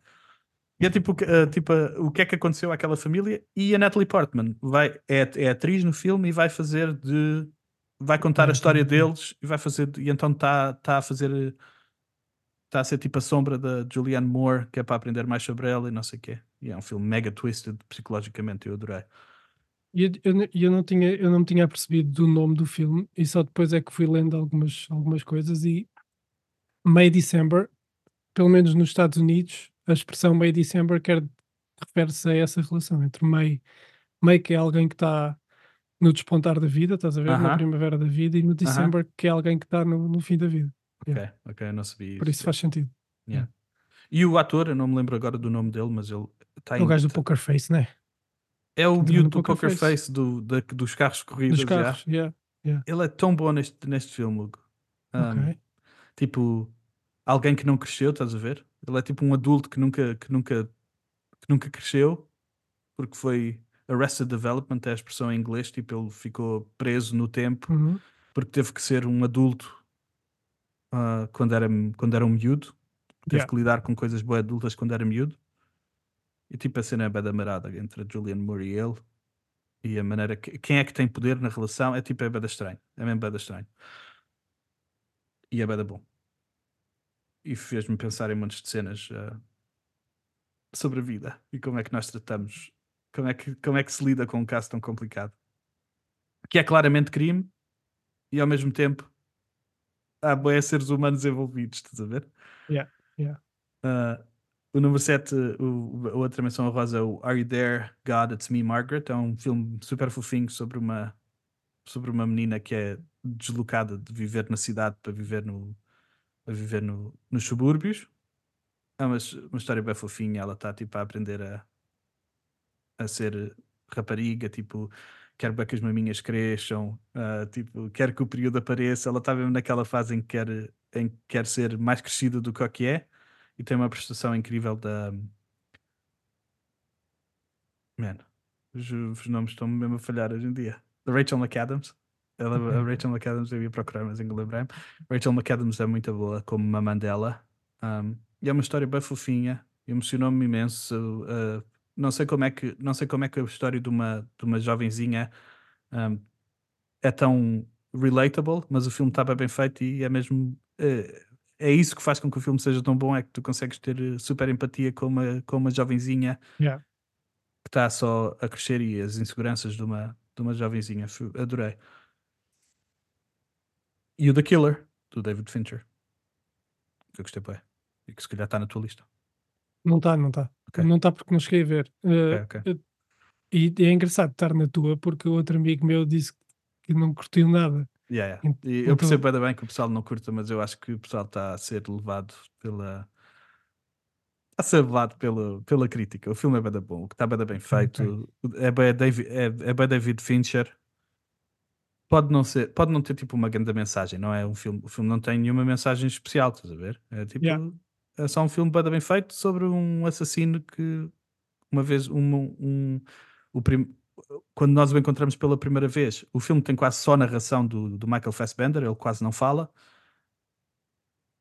E é tipo, ah, tipo ah, o que é que aconteceu àquela família? E a Natalie Portman vai, é, é atriz no filme e vai fazer de. Vai contar a história ok, ok. deles e vai fazer. E então está tá a fazer. Está a ser tipo a sombra da Julianne Moore, que é para aprender mais sobre ela e não sei o quê. E é um filme mega twisted psicologicamente, eu adorei. E eu, eu, não- eu não tinha, eu não me tinha apercebido do nome do filme e só depois é que fui lendo algumas, algumas coisas e May December, pelo menos nos Estados Unidos, a expressão May December quer refere-se a essa relação entre May, May que é alguém que está no despontar da vida, estás a ver, na Aham. primavera da vida, e no December que é alguém que está no, no fim da vida. Ok, Yeah. ok, não sabia Por isso faz sentido. Yeah. E o ator, eu não me lembro agora do nome dele, mas ele está É o gajo do Poker Face, né? É o entrou miúdo no do Poker Face. Face, do, da- dos carros corridos. Dos carros, yeah. Ele é tão bom neste, neste filme, Hugo. Um, Ok. Tipo, alguém que não cresceu, estás a ver? Ele é tipo um adulto que nunca, que nunca, que nunca cresceu, porque foi Arrested Development, é a expressão em inglês, tipo, ele ficou preso no tempo Uhum. porque teve que ser um adulto ah, quando, era, quando era um miúdo, teve Yeah. que lidar com coisas boas adultas quando era miúdo. E tipo, a cena é bem da marada entre a Julian Moore e ele. E a maneira que. Quem é que tem poder na relação é tipo, é bem da estranho. É mesmo bem da estranho. E é bem da bom. E fez-me pensar em montes de cenas ah, sobre a vida e como é que nós tratamos. Como é, que, como é que se lida com um caso tão complicado. Que é claramente crime e ao mesmo tempo há boé seres humanos envolvidos, estás a ver? Yeah, yeah. Ah, o número 7, o, a outra menção rosa é o Are You There, God, It's Me, Margaret. É um filme super fofinho sobre uma, sobre uma menina que é deslocada de viver na cidade para viver, no, a viver no, nos subúrbios. É uma, uma história bem fofinha. Ela está tipo, a aprender a, a ser rapariga, tipo, quer bem que as maminhas cresçam, ah, tipo, quer que o período apareça. Ela está mesmo naquela fase em que quer, em que quer ser mais crescida do que o que é e tem uma prestação incrível da. Mano, os, os nomes estão mesmo a falhar hoje em dia. Da Rachel McAdams. Ela, a Ok. Rachel McAdams eu ia procurar, mas ainda lembrei-me. Rachel McAdams é muito boa como mamãe dela. Um, e é uma história bem fofinha. Emocionou-me imenso. uh, não sei como é que não sei como é que a história de uma, de uma jovenzinha um, é tão relatable, mas o filme está bem, feito e é mesmo eh, é isso que faz com que o filme seja tão bom, é que tu consegues ter eh, super empatia com uma, com uma jovenzinha Yeah. que está só a crescer e as inseguranças de uma, de uma jovenzinha. Adorei. E o The Killer, do David Fincher. Que eu gostei bem. E que se calhar está na tua lista. Não está, não está. Ok. Não está porque não cheguei a ver. Eh, ok. eh, E é engraçado estar na tua, porque o outro amigo meu disse que não curtiu nada. Yeah, yeah. E eu então- percebo bem, bem que o pessoal não curta, mas eu acho que o pessoal está a ser levado pela. A ser levado pela, pela crítica. O filme é bem bom, o que está bem, bem feito. É bem David, é, é bem David Fincher. Pode não, ser, pode não ter tipo uma grande mensagem, não é? Um filme, o filme não tem nenhuma mensagem especial, estás a ver? É tipo. Yeah. É só um filme bem, feito sobre um assassino que uma vez um, um, o prim- quando nós o encontramos pela primeira vez, o filme tem quase só narração do, do Michael Fassbender, ele quase não fala.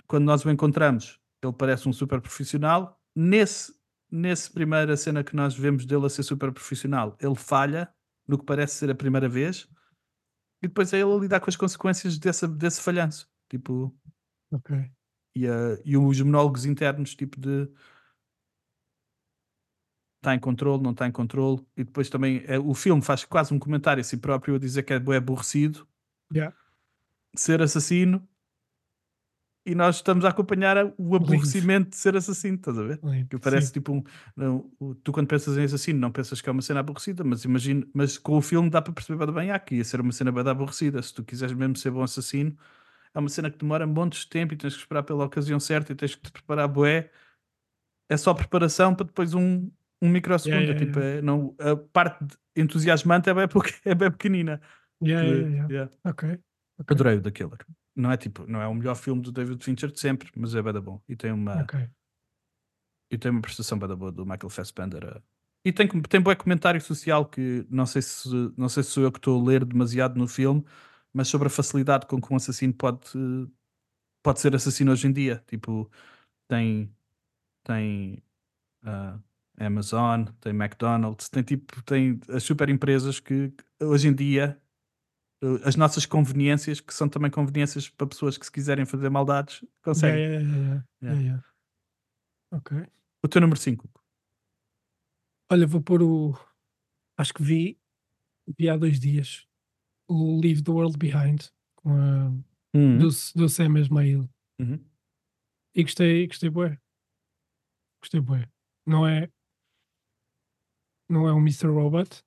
Quando nós o encontramos, ele parece um super profissional. Nesse, nesse primeira cena que nós vemos dele a ser super profissional, ele falha no que parece ser a primeira vez, e depois é ele a lidar com as consequências dessa, desse falhanço. Tipo, Ok. E, a- e os monólogos internos, tipo de está em controle, não está em controle, e depois também é, o filme faz quase um comentário a si próprio a dizer que é bué aborrecido Yeah. ser assassino e nós estamos a acompanhar o aborrecimento de ser assassino, estás a ver? Lindo, Que parece sim. tipo um. não, tu, quando pensas em assassino, não pensas que é uma cena aborrecida, mas imagina, mas com o filme dá para perceber bem, ah, que ia ser uma cena bem aborrecida. Se tu quiseres mesmo ser bom assassino, é uma cena que demora montes de tempo e tens que esperar pela ocasião certa e tens que te preparar, bué. É só preparação para depois um, um microsegundo. Yeah, yeah, tipo, é- não, a parte entusiasmante é bem, é bem pequenina. Yeah, Que- yeah, yeah. yeah. Ok. ok. Adorei o The Killer. Não é tipo, não é o melhor filme do David Fincher de sempre, mas é bem da bom. E tem uma, Ok. e tem uma prestação bem da boa do Michael Fassbender. E tem, tem bom comentário social que não sei, se, não sei se sou eu que estou a ler demasiado no filme, mas sobre a facilidade com que um assassino pode, pode ser assassino hoje em dia. Tipo, tem, tem ah, Amazon, tem McDonald's, tem tipo, tem as super empresas que hoje em dia eh, as nossas conveniências, que são também conveniências para pessoas que se quiserem fazer maldades, conseguem. yeah, Yeah. yeah, yeah. Ok. O teu número 5. Olha, vou pôr o. Acho que vi, vi há dois dias o Leave the World Behind com a, do, do Sam Esmail Uhum. e gostei, gostei bué. Gostei bué. Não é não é um Mr. Robot,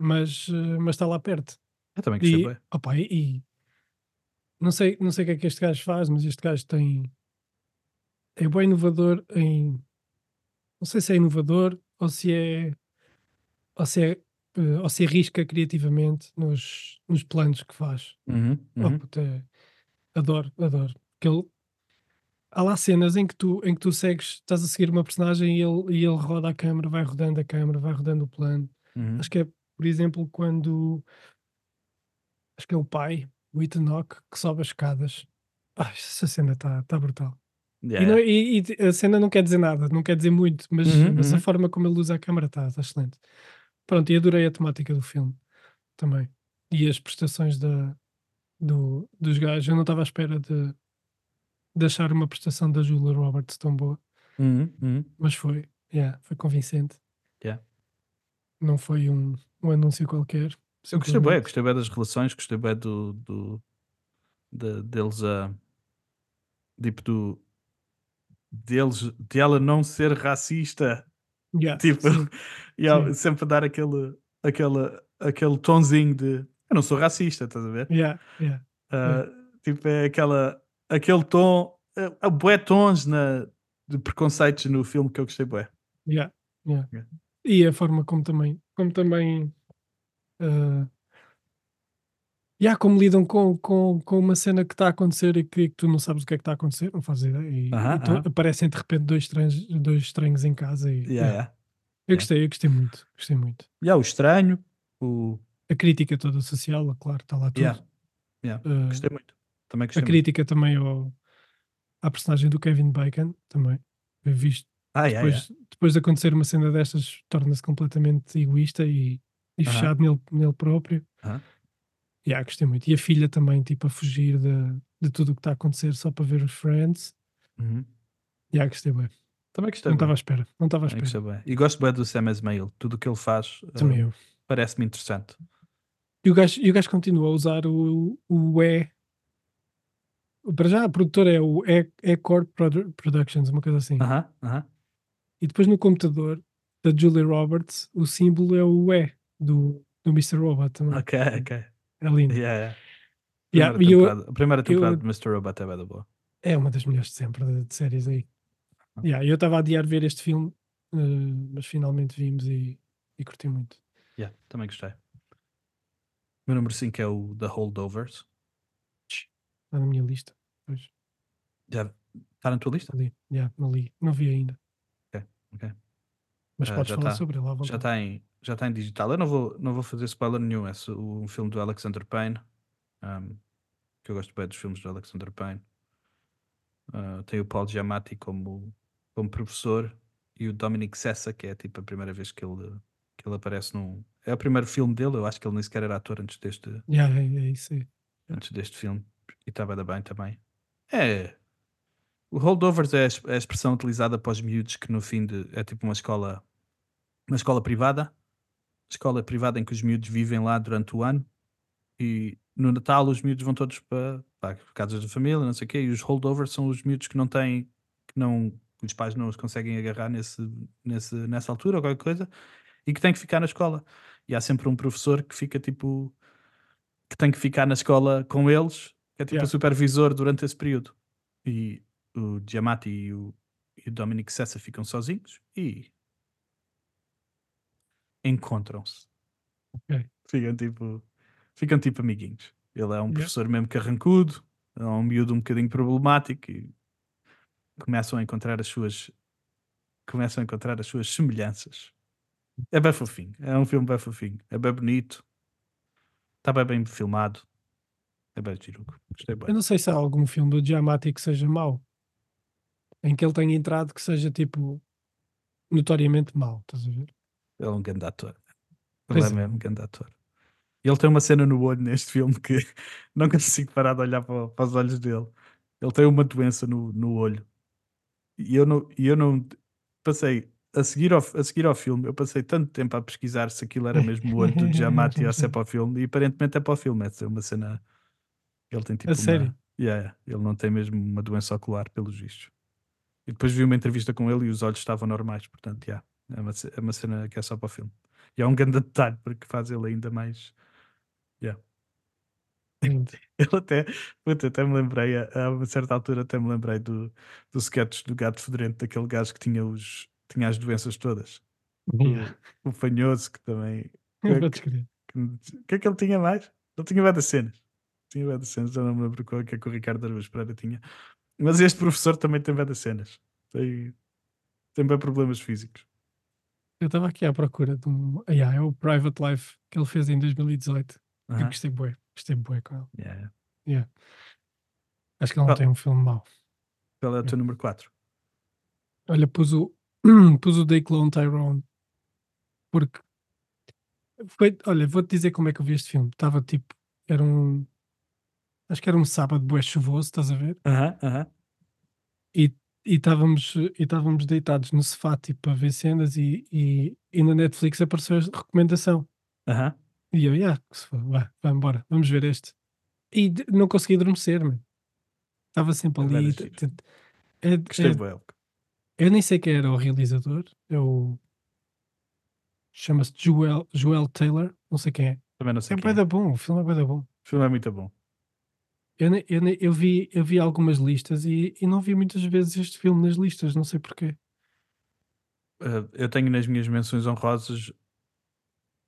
mas eh, mas está lá perto. Eu também gostei. E, bué. opa, e, e não sei não sei o que é que este gajo faz, mas este gajo tem é bem inovador em não sei se é inovador ou se é ou se é eh, ou se arrisca criativamente nos, nos planos que faz. Uhum, Oh, uhum. puta, é- adoro, adoro. Que ele, há lá cenas em que tu, em que tu segues, estás a seguir uma personagem e ele, e ele roda a câmera, vai rodando a câmera, vai rodando o plano. Uhum. Acho que é, por exemplo, quando acho que é o pai, o Ethan Hawke, que sobe as escadas. Ah, essa cena está tá brutal. Yeah, E, não- e- e a cena não quer dizer nada, não quer dizer muito, mas, Uhum, mas a uhum. forma como ele usa a câmera está tá excelente. Pronto, e adorei a temática do filme também. E as prestações da, do, dos gajos. Eu não estava à espera de, de achar uma prestação da Julia Roberts tão boa, Uhum, uhum. mas foi, yeah, foi convincente. Yeah. Não foi um, um anúncio qualquer. Eu gostei bem, gostei bem das relações, gostei bem do, do de- deles a tipo do deles de ela não ser racista Yeah, tipo sim, e ela sim. sempre dar aquele aquele aquele tonzinho de eu não sou racista estás a ver yeah, yeah. Ah, tipo é aquela aquele tom uh, há bué tons na, de preconceitos no filme que eu gostei bué Yeah, yeah. Yeah. E a forma como também, como também uh, yeah, como lidam com, com, com uma cena que está a acontecer e que, que tu não sabes o que é que está a acontecer, não fazes ideia. E, Aham, e to- aham. aparecem de repente dois estranhos, dois estranhos em casa e yeah, yeah. yeah. eu gostei, eu gostei muito, gostei muito. Yeah, o estranho o A crítica toda social, claro, está lá tudo. Uh, gostei muito também a gostei muito. crítica também ao, à personagem do Kevin Bacon, também. Eu visto ah, depois, depois de acontecer uma cena destas, torna-se completamente egoísta e, e Aham. fechado nele, nele próprio. Yeah, gostei muito. E a filha também, tipo, a fugir de, de tudo o que está a acontecer só para ver os Friends. Uhum. Yeah, gostei bem. também gostei Não estava à espera. Não estava à espera. gostei bué. e gosto bem do Sam Esmail tudo o que ele faz uh, parece-me interessante E o gajo, e o gajo continua a usar o, o E. Para já, a produtora é o E, e Corp Produ- Productions, uma coisa assim. Aham, aham. E depois no computador da Julia Roberts, o símbolo é o E do, do Mr. Robot também. ok ok É lindo. Yeah, yeah. Yeah, Primeira e eu- a primeira temporada eu- de Mr. Robot é da boa É uma das melhores de sempre de, de séries aí. Ah. Yeah, eu estava a adiar ver este filme, eh, mas finalmente vimos e, e curti muito. Yeah, também gostei. O meu número 5 é o The Holdovers. Está na minha lista. Pois, Já está na tua lista? ali. Yeah, não li. Não vi ainda. ok. Mas Ah, podes já falar tá. sobre ele à vontade. Já está em, já está em digital. Eu não vou, não vou fazer spoiler nenhum. É um filme do Alexander Payne. um, que eu gosto bem dos filmes do Alexander Payne. Ah, tem o Paul Giamatti como, como professor e o Dominic Sessa, que é tipo a primeira vez que ele, que ele aparece num. É o primeiro filme dele. Eu acho que ele nem sequer era ator antes deste, Yeah, é, é isso aí. antes deste filme e estava da bem também. É. O holdovers é a é a expressão utilizada para os miúdos que no fim de é tipo uma escola uma escola privada, escola privada em que os miúdos vivem lá durante o ano E no Natal os miúdos vão todos para, para casas da família, não sei o quê, e os holdovers são os miúdos que não têm, que não, os pais não os conseguem agarrar nesse, nesse, nessa altura ou qualquer coisa, e que têm que ficar na escola. E há sempre um professor que fica tipo, que tem que ficar na escola com eles, que é tipo Yeah. o supervisor durante esse período. E o Giamatti e o, e o Dominic Sessa ficam sozinhos e encontram-se. Ok. Ficam tipo, ficam tipo amiguinhos. Ele é um Yeah. professor mesmo carrancudo, é um miúdo um bocadinho problemático e começam a encontrar as suas começam a encontrar as suas semelhanças. É bem fofinho, é um filme bem fofinho, é bem bonito, está bem bem filmado, é bem giro. Gostei Eu bem. não sei se há algum filme do Giamatti que seja mau, em que ele tenha entrado que seja tipo notoriamente mau, estás a ver? Ele é um grande ator. Ele Pois é é. mesmo um grande ator. Ele tem uma cena no olho neste filme que não consigo parar de olhar para, para os olhos dele. Ele tem uma doença no, no olho. E eu não, e eu não passei a seguir, ao, a seguir ao filme, eu passei tanto tempo a pesquisar se aquilo era mesmo o olho do Giamatti ou se é para o filme, e aparentemente é para o filme. É uma cena. Ele tem tipo A uma. sério? Yeah, ele não tem mesmo uma doença ocular, pelos vistos. E depois vi uma entrevista com ele e os olhos estavam normais, portanto, yeah, é, uma, é uma cena que é só para o filme. E é um grande detalhe porque faz ele ainda mais. Yeah. Ele até, puta, até me lembrei, a, uma certa altura, até me lembrei do, do sketch do gato fedorento, daquele gajo que tinha, os, tinha as doenças todas. Yeah. O, fanhoso que também. Eu que- que- O que é que ele tinha mais? Ele tinha várias cenas. Tinha várias cenas, já não me lembro qual é que é que o Ricardo Araújo Pereira tinha. Mas este professor também tem várias cenas. Tem, tem bem problemas físicos. Eu estava aqui à procura de um. Ah, yeah, é o Private Life que ele fez em 2018. Eu Aham. gostei bué, gostei bué com ele. Yeah. Acho que ele não Ah. tem um filme mau. Qual é o teu número 4? Olha, pus o, pus o Day Clone Tyrone porque foi, olha, vou-te dizer como é que eu vi este filme. Estava tipo, era um acho que era um sábado bué chuvoso, estás a ver? Aham, aham. E e estávamos e estávamos deitados no sofá tipo a ver cenas e, e, e na Netflix apareceu a recomendação. Aham. E eu, yeah, se for, vai embora, vamos ver este. E de- não consegui adormecer, man. Estava sempre É ali. bué t- giro. t- é- Gostei é-. Eu nem sei quem era o realizador. É o. Chama-se Joel, Joel Taylor. Não sei quem é. Também não sei É quem bué é. da bom. O filme é bué da bom. O filme é muito bom. Eu, eu, eu, vi, eu vi algumas listas e, e não vi muitas vezes este filme nas listas. Não sei porquê. Uh, eu tenho nas minhas menções honrosas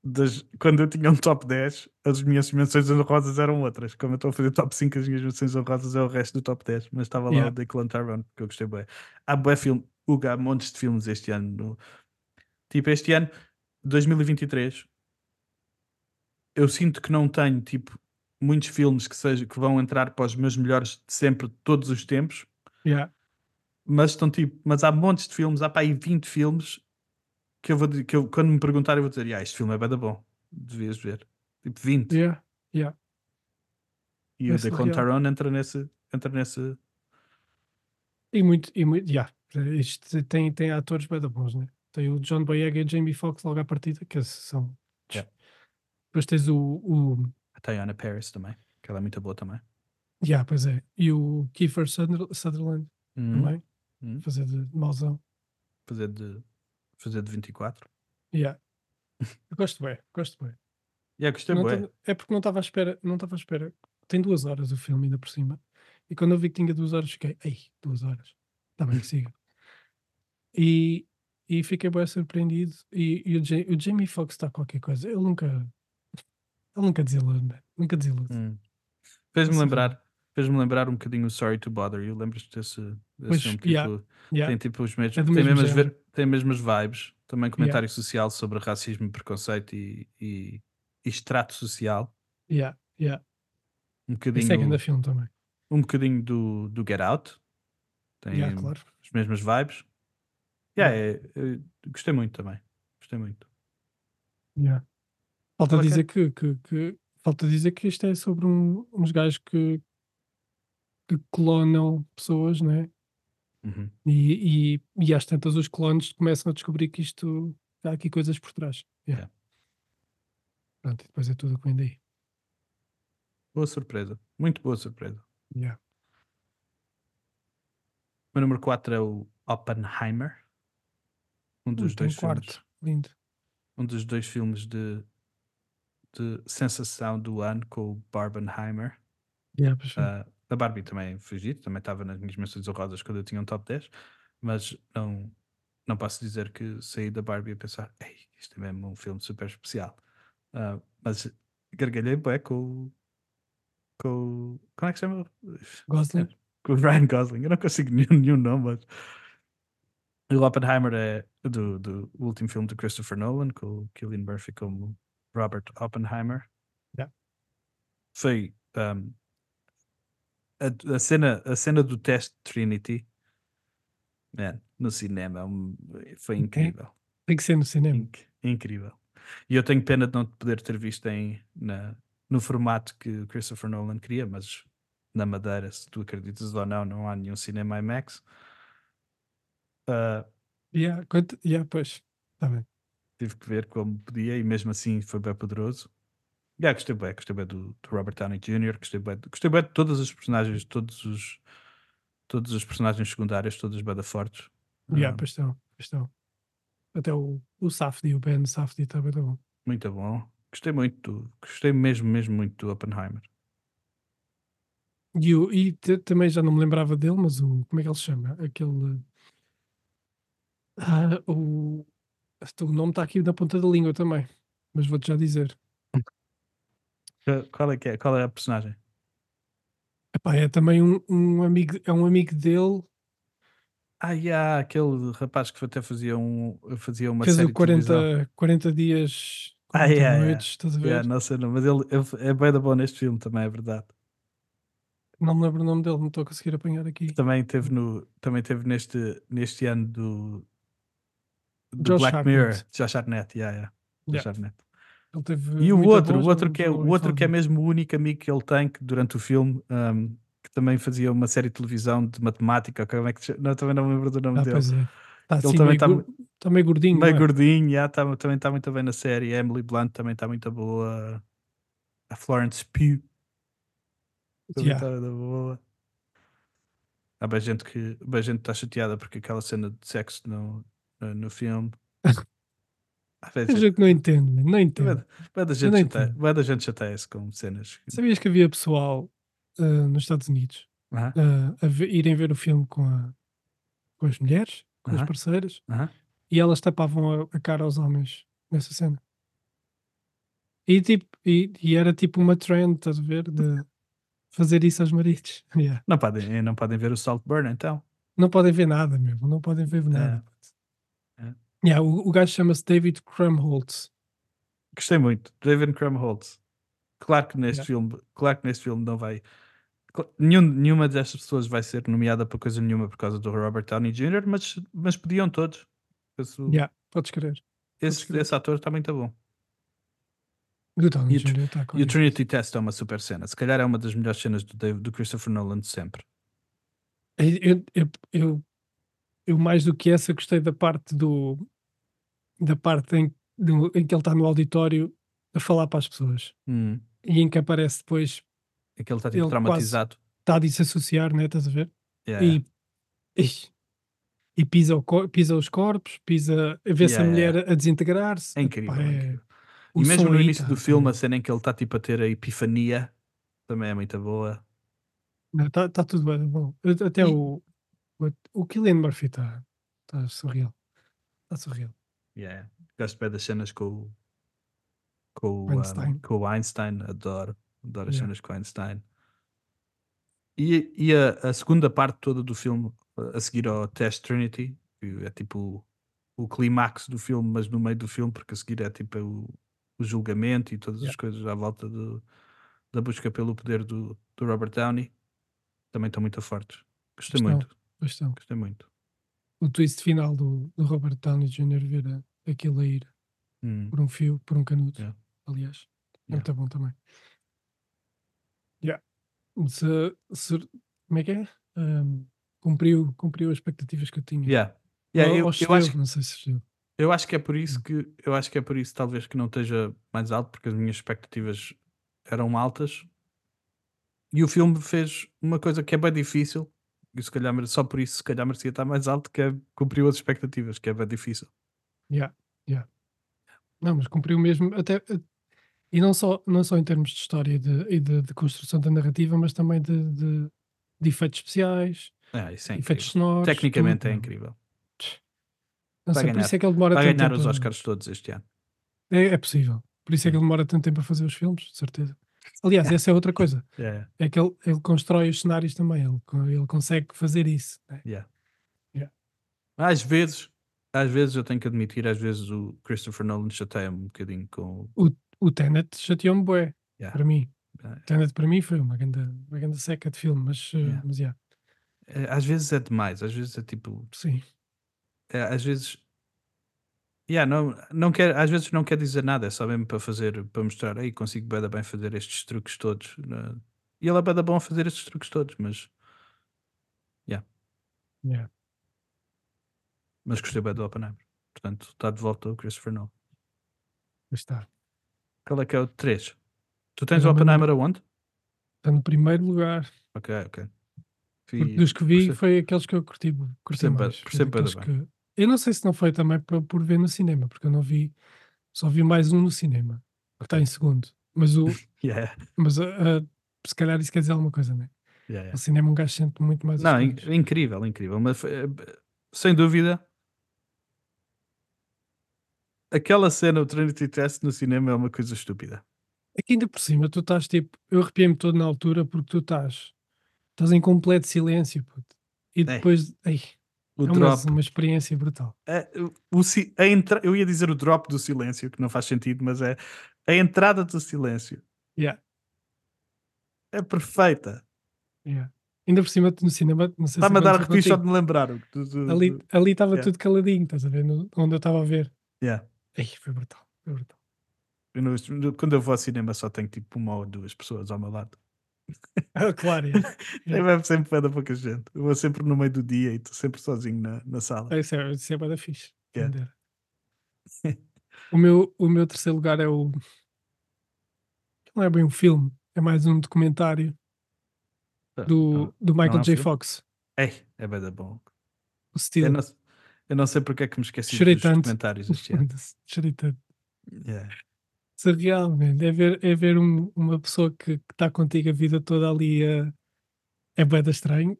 das, quando eu tinha um top 10, as minhas menções honrosas eram outras. Como eu estou a fazer top 5, as minhas menções honrosas é o resto do top 10. Mas estava lá Yeah. o Declan Tyrone, que eu gostei bem. Há bué filme, Hugo, há montes de filmes este ano. no- Tipo, este ano, 2023, eu sinto que não tenho, tipo, muitos filmes que, seja, que vão entrar para os meus melhores de sempre, todos os tempos. Yeah. Mas estão tipo, mas há montes de filmes, há para aí 20 filmes que eu vou que eu, quando me perguntarem, eu vou dizer, ah, este filme é bem da bom, devias ver. Tipo 20. Yeah. Yeah. E o é Declan surreal. Tyrone entra nesse, entra nesse. E muito. E muito yeah. Isto tem, tem atores bué da bons, né? Tem o John Boyega e o Jamie Foxx logo à partida, que são. Yeah. Depois tens o, o A Tayana Paris também, que ela é muito boa também. Yeah, pois é. E o Kiefer Suther- Sutherland Uhum. também, Uhum. fazer de mauzão. Fazer, de, fazer de 24. Yeah. Eu gosto bem, gosto bem. Yeah, gostei Não tava- é porque não estava à espera, não estava à espera. Tem duas horas o filme ainda por cima. E quando eu vi que tinha duas horas, fiquei, ei, duas horas. Está bem que siga. E, e fiquei bem surpreendido. E, e o Jamie Foxx está qualquer coisa. Ele nunca. Ele nunca desilude, man. Nunca desilude. Hum. Fez-me Essa lembrar, fez-me lembrar um bocadinho o Sorry to Bother You. Lembras-te desse, desse Pois, filme? Tipo, yeah, Yeah. Tem tipo os mesmos, É tem, mesmo mesmas, tem mesmas vibes. Também comentário social sobre racismo, preconceito e, e, e extrato social. Yeah, yeah. Um Esse é bocadinho, grande filme também. um bocadinho do, do Get Out. Tem Yeah, claro. as mesmas vibes. Yeah, é- é- gostei muito também. Gostei muito. Yeah. Falta Bacana. dizer que, que, que- falta dizer que isto é sobre um- uns gajos que, que clonam pessoas, né? Uhum. E, e, e às tantas os clones começam a descobrir que isto há aqui coisas por trás. Yeah. Yeah. Pronto, e depois é tudo o que vem daí. Boa surpresa. Muito boa surpresa. Yeah. O meu número 4 é o Oppenheimer. Um dos dois filmes. quarto. Lindo. Um dos dois filmes de, de sensação do ano com o Barbenheimer. Yeah. Ah, a Barbie também foi giro, também estava nas minhas menções honrosas quando eu tinha um top 10, mas não, não posso dizer que saí da Barbie a pensar, ei, isto é mesmo um filme super especial. Ah, mas gargalhei bué com, o- com. Como é que se chama? Gosling. Com o Ryan Gosling. Eu não consigo nenhum, nenhum nome, mas. O Oppenheimer é do, do último filme de Christopher Nolan, com o Cillian Murphy como Robert Oppenheimer. Yeah. Foi um, a, a cena, a cena do teste Trinity man, no cinema é um- foi incrível. Tem que ser no cinema. Inc- incrível. E eu tenho pena de não poder ter visto em, na, no formato que o Christopher Nolan queria, mas na Madeira, se tu acreditas ou não, não há nenhum cinema IMAX. Ah, Yeah, quanto... yeah, pois. Está bem. Tive que ver como podia e mesmo assim foi bem poderoso. Yeah, gostei bem, gostei bem do, do Robert Downey Jr., gostei bem, gostei bem de todas as personagens, todos os, todos os personagens secundários, todas bem fortes. Yeah, Ah, pois estão. pois estão. Até o, o Safdie, o Ben Safdie está bem bom. muito bom. Gostei muito, gostei mesmo, mesmo muito do Oppenheimer. E, o, e te- também já não me lembrava dele, mas o. Como é que ele se chama? Aquele. Ah, o. O nome está aqui na ponta da língua também. Mas vou-te já dizer. Qual- é que é? Qual é a personagem? Epá, é também um, um amigo, é um amigo dele. Ah, yeah, aquele rapaz que até fazia, um, fazia uma fez série o de televisão. 40, 40 dias, Ah, 40 yeah, yeah. noites, estás a ver? Yeah, não sei, não, mas ele, ele é bem da bom neste filme também, é verdade. Não me lembro o nome dele, não estou a conseguir apanhar aqui. Também teve, no, também teve neste, neste ano do, do Josh Black Hartnett. Mirror, Josh Hartnett, yeah, yeah, Josh Yeah. Teve E o outro, o outro não que é, o outro que é mesmo o único amigo que ele tem que durante o filme, um, que também fazia uma série de televisão de matemática, como é que não, também não me lembro do nome Ah, dele. é. Está Ele assim também meio, tá- tá meio gordinho. Meio não é? gordinho, yeah, tá- também está muito bem na série. A Emily Blunt também está muito boa. A Florence Pugh também Yeah. está muito boa. Há bem gente que bem gente está chateada porque aquela cena de sexo no, no, no filme. Juro que não entendo, não entendo. bué da gente chateia- da gente chateia-se com cenas. Sabias que havia pessoal ah, nos Estados Unidos Aham, ah, a ve- irem ver o filme com, a- com as mulheres, com as Aham. parceiras, aham. e elas tapavam a, a cara aos homens nessa cena. E, tipo, e, e era tipo uma trend, estás a ver? De fazer isso aos maridos. Yeah. Não, podem, não podem ver o Saltburn então. Não podem ver nada mesmo, não podem ver nada. É. Yeah, o, o gajo chama-se David Krumholtz. Gostei muito. David Krumholtz. Claro que neste Yeah. filme, claro que neste filme não vai. Nenhum, nenhuma destas pessoas vai ser nomeada para coisa nenhuma por causa do Robert Downey Jr., mas, mas podiam todos. Esse, Yeah, podes crer. esse, crer. esse ator está muito bom. Do Downey E Jr. tá E o. Trinity Test é uma super cena. Se calhar é uma das melhores cenas do, Dave- do Christopher Nolan de sempre. Eu, eu, eu, eu, mais do que essa, gostei da parte do da parte em, do- em que ele está no auditório a falar para as pessoas Hum. e em que aparece depois Aquele está tipo Ele traumatizado. está a desassociar, né? Estás a ver? Yeah, E, e, e pisa, o pisa os corpos, pisa, vê-se Yeah, a mulher yeah. a desintegrar-se. É incrível. Epá, é é- incrível. E mesmo no início tá- do filme, tá- a cena em que ele está tipo a ter a epifania também é muito boa. Está tá tudo bem, bom. Até E- o, o, Killian Murphy está tá surreal. Está surreal. Yeah. Gosto bem das cenas com o com Einstein. um, com o Einstein, adoro, adoro as Yeah. cenas com o Einstein. E, e a, a segunda parte toda do filme, a seguir ao Test Trinity, que é tipo o, o clímax do filme, mas no meio do filme, porque a seguir é tipo o, o julgamento e todas as Yeah. coisas à volta do, da busca pelo poder do, do Robert Downey, também estão muito fortes. Gostei Estão. muito, Pois estão. gostei muito. O twist final do, do Robert Downey Jr. ver a- aquilo a ir Hum, por um fio, por um canudo. Yeah. Aliás, é Yeah. muito bom também. Yeah. Se, se- como é que é? Ahm, cumpriu, cumpriu as expectativas que eu tinha. yeah. Yeah, Ou- eu, ou eu acho, não sei se excedeu. Eu acho que é por isso que eu acho que é por isso talvez que não esteja mais alto, porque as minhas expectativas eram altas, E o filme fez uma coisa que é bem difícil, e se calhar só por isso se calhar merecia estar mais alto, que é cumpriu as expectativas, que é bem difícil. Yeah, yeah. Não, mas cumpriu mesmo, até, eh, e não só, não só em termos de história e de, e de, de construção da narrativa, mas também de, de, de efeitos especiais, É, isso é efeitos sonoros. Tecnicamente tudo, é incrível. Não Vai sei, por ganhar- isso é que ele demora Vai ganhar tempo os a- Oscars todos este ano. É, é possível. Por isso é que ele demora tanto tempo a fazer os filmes, de certeza. Aliás, essa é outra coisa. É, É que ele, ele constrói os cenários também. Ele, ele consegue fazer isso. né? yeah. Yeah. Às vezes, às vezes eu tenho que admitir, às vezes o Christopher Nolan chateia-me um bocadinho com. O Tenet chateou-me bué, Yeah. para mim. É, Tenet para mim foi uma grande, uma grande seca de filme, mas, eh, Yeah. mas yeah, é, às vezes é demais, às vezes é tipo. sim. é, às vezes. Yeah, não, não quer, às vezes não quer dizer nada, é só mesmo para fazer, para mostrar, aí consigo bem, bem fazer estes truques todos. né? E ele é bem bom a fazer estes truques todos, mas, Yeah. mas gostei bem do Oppenheimer. Portanto, está de volta o Christopher Nolan. Está. Qual é que é o 3? Tu tens o Oppenheimer aonde? Está no primeiro lugar. Ok, ok. Fui- dos que vi percebo- foi aqueles que eu curti, curti Percebo mais. Foi percebo que... Eu não sei se não foi também por, por ver no cinema, porque eu não vi, só vi mais um no cinema, que está em segundo. Mas, o, Yeah, mas ah, ah, se calhar isso quer dizer alguma coisa, né? yeah, yeah. No cinema um gajo sente muito mais Não, in- incrível, incrível. Mas foi- eh, sem dúvida, aquela cena, o Trinity Test no cinema é uma coisa estúpida. Aqui ainda por cima, tu estás tipo, eu arrepiei-me todo na altura porque tu estás, estás em completo silêncio, puto. E depois, ei, O é uma, drop. uma experiência brutal. é, o, a entra, eu ia dizer o drop do silêncio, que não faz sentido, mas é a entrada do silêncio. Yeah, É perfeita. yeah. Ainda por cima, no cinema, não sei se Está-me a dar arrepios só de me lembrar. do- do- Ali estava Yeah. tudo caladinho, estás a ver? No- onde eu estava a ver. yeah. Ei, foi brutal, foi brutal. Eu não- quando eu vou ao cinema só tenho tipo uma ou duas pessoas ao meu lado. Ah, claro, mesmo sempre pé da pouca gente. Eu vou sempre no meio do dia e estou sempre sozinho na, na sala. isso é, isso é bué da fixe. Yeah. o, meu, o meu terceiro lugar é o. Não é bem um filme, é mais um documentário do, do não é Michael um J. filme? Fox. É bem da bom. O Eu Steel. não, eu não sei porque é que me esqueci Chorei dos tanto. comentários este ano. Chorei tanto. Yeah. Surreal, man. É ver, é ver um- uma pessoa que está contigo a vida toda ali a- é bué da estranho,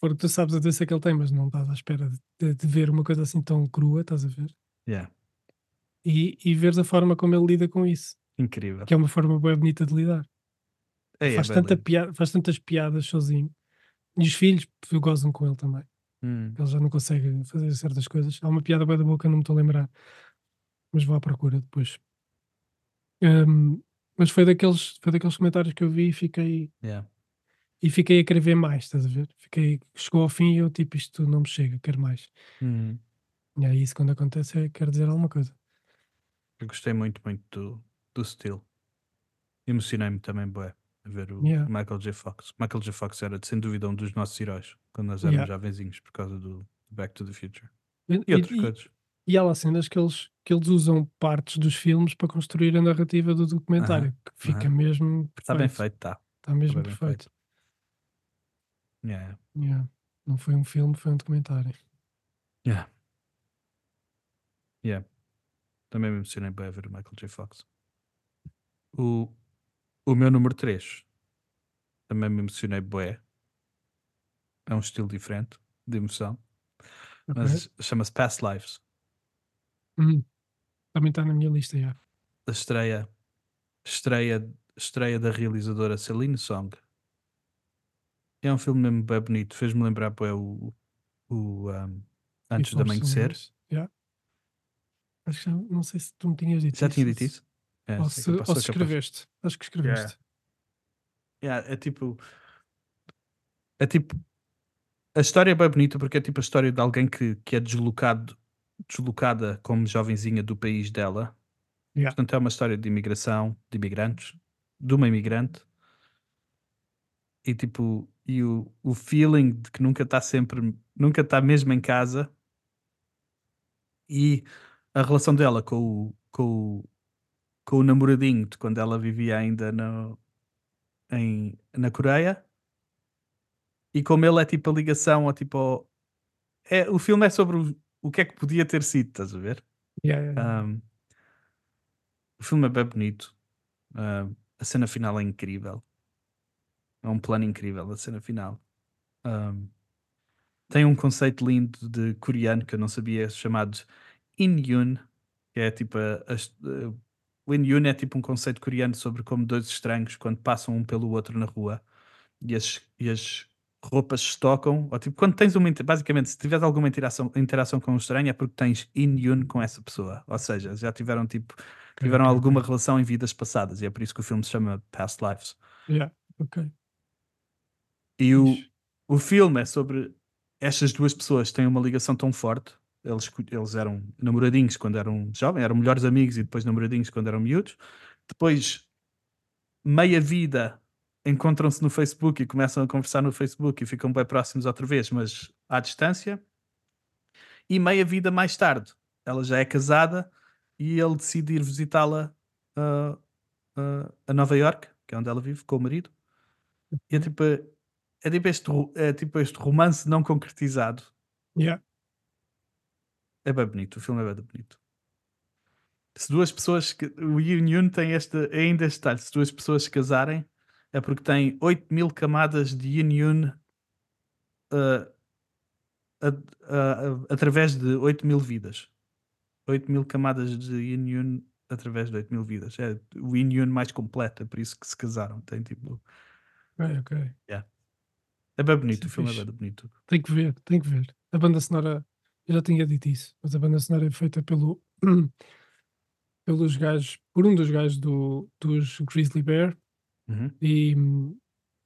porque tu sabes a doença que ele tem, mas não estás à espera de, de ver uma coisa assim tão crua, estás a ver? Yeah. E, e veres a forma como ele lida com isso, Incrível. que é uma forma bem bonita de lidar. É faz, bem tanta piada, faz tantas piadas sozinho. E os filhos gozam com ele também. Hum, Ele já não consegue fazer certas coisas. Há uma piada bem da boca, não me estou a lembrar. Mas vou à procura depois. Hum, mas foi daqueles, foi daqueles comentários que eu vi e fiquei, yeah. e fiquei a querer ver mais, estás a ver? Fiquei, chegou ao fim e eu tipo, isto não me chega, quero mais. Hum. E aí isso quando acontece quer dizer alguma coisa. Eu gostei muito, muito do, do Steel. Emocionei-me também, bué, a ver o Yeah. Michael J. Fox. Michael J. Fox era, sem dúvida, um dos nossos heróis quando nós éramos Yeah. jovenzinhos por causa do Back to the Future. E, E outras e- coisas. E há lá cenas que eles, que eles usam partes dos filmes para construir a narrativa do documentário, que fica aham. mesmo perfeito. Está bem feito, está. Está mesmo bem perfeito. Yeah. Yeah. Não foi um filme, foi um documentário. Yeah. Yeah. Também me emocionei bem a ver o Michael J. Fox. O, o meu número 3 também me emocionei bué. É um estilo diferente de emoção, Ok? mas chama-se Past Lives. Hum. Também está na minha lista, já. A estreia, estreia, estreia da realizadora Celine Song. É um filme mesmo bem bonito. Fez-me lembrar o, o um, Antes de Before Amanhecer. Yeah. Acho que não sei se tu me tinhas dito Já isso. tinha dito isso? É, Ou se, ou se escreveste. Acho que escreveste. Yeah, é tipo. É tipo. A história é bem bonita porque é tipo a história de alguém que, que é deslocado, deslocada como jovenzinha do país dela. Yeah. Portanto, é uma história de imigração, de imigrantes, de uma imigrante. E tipo, e o, o feeling de que nunca está sempre, nunca está mesmo em casa. E a relação dela com o, com o, com o namoradinho de quando ela vivia ainda no, em, na Coreia e como ele é tipo a ligação ao tipo é, o filme é sobre o, que é que podia ter sido, estás a ver? Yeah, yeah. Um, o filme é bem bonito. Um, a cena final é incrível. É um plano incrível a cena final. Um, tem um conceito lindo de coreano que eu não sabia, chamado Inyun, que é tipo a, a- o Inyun é tipo um conceito coreano sobre como dois estranhos, quando passam um pelo outro na rua e as, e as roupas se tocam, ou tipo, quando tens uma basicamente, se tiveres alguma interação, interação com um estranho, é porque tens Inyun com essa pessoa, ou seja, já tiveram tipo, tiveram ok, alguma relação em vidas passadas, e é por isso que o filme se chama Past Lives. Yeah, ok. E o, o filme é sobre estas duas pessoas que têm uma ligação tão forte. Eles, eles eram namoradinhos quando eram jovens, eram melhores amigos e depois namoradinhos quando eram miúdos. Depois, meia vida, encontram-se no Facebook e começam a conversar no Facebook e ficam bem próximos outra vez, mas à distância. E meia vida mais tarde, ela já é casada e ele decide ir visitá-la ah, ah, a Nova York, que é onde ela vive, com o marido. E é tipo, é tipo, este, é tipo este romance não concretizado. Yeah. É bem bonito, o filme é bem bonito. Se duas pessoas, que- o Yun Yun tem este, ainda este detalhe, se duas pessoas se casarem, é porque tem 8 mil camadas de Yun Yun ah, a- a- a- através de 8 mil vidas. 8 mil camadas de Yin Yun através de 8 mil vidas. É o Yin Yun mais completo, é por isso que se casaram. Tem tipo. Ok, ok. É bem bonito, Isso é o filme fixe. é bem bonito. Tem que ver, tem que ver. A banda sonora, eu já tinha dito isso, mas a banda sonora é feita pelo pelos gajos, por um dos gajos do, dos Grizzly Bear Uhum. e,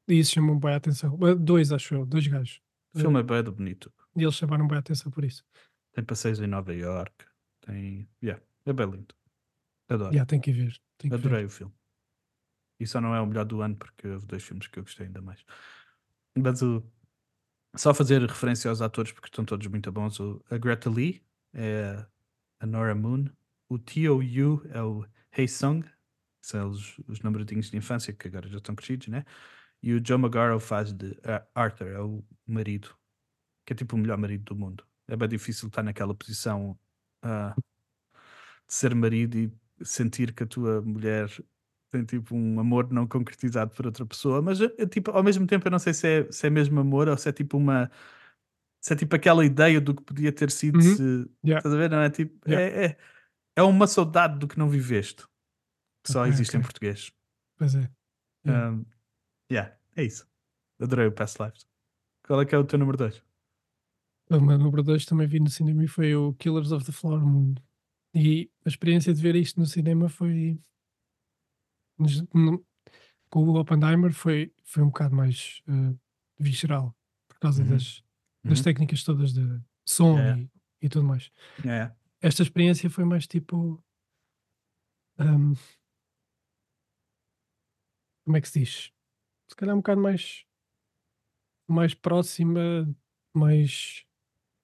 e isso chamam bem a atenção. Dois, acho eu, dois gajos. O filme é bem bonito. E eles chamaram bem a atenção por isso. Tem passeios em Nova York. Tem. Yeah, é bem lindo. Adoro. Já, tem que ver. Tem que ver. Adorei o filme. E só não é o melhor do ano porque houve dois filmes que eu gostei ainda mais. Mas o. Só fazer referência aos atores porque estão todos muito bons. O, a Greta Lee é a Nora Moon. O Tio Yu é o Hei Sung. São os, os namoradinhos de infância que agora já estão crescidos, né? E o Joe Magaro faz de Arthur, é o marido, que é tipo o melhor marido do mundo. É bem difícil estar naquela posição ah, de ser marido e sentir que a tua mulher tem tipo um amor não concretizado por outra pessoa, mas tipo, ao mesmo tempo eu não sei se é, se é mesmo amor ou se é tipo uma se é tipo aquela ideia do que podia ter sido Uhum. se Yeah. estás a ver? Não é tipo Yeah. é, é, é uma saudade do que não viveste. Que só Ok, existe em ok. português. Pois é. Yeah. Um, yeah, é isso. Adorei o Past Lives. Qual é que é o teu número 2? O meu número 2 também vi no cinema e foi o Killers of the Flower Moon. E a experiência de ver isto no cinema foi. Com o Oppenheimer foi, foi um bocado mais eh, visceral por causa Uhum. das, das Uhum. técnicas todas de som Yeah. e, e tudo mais. É. Esta experiência foi mais tipo. ahm, como é que se diz? Se calhar um bocado mais. mais próxima, mais.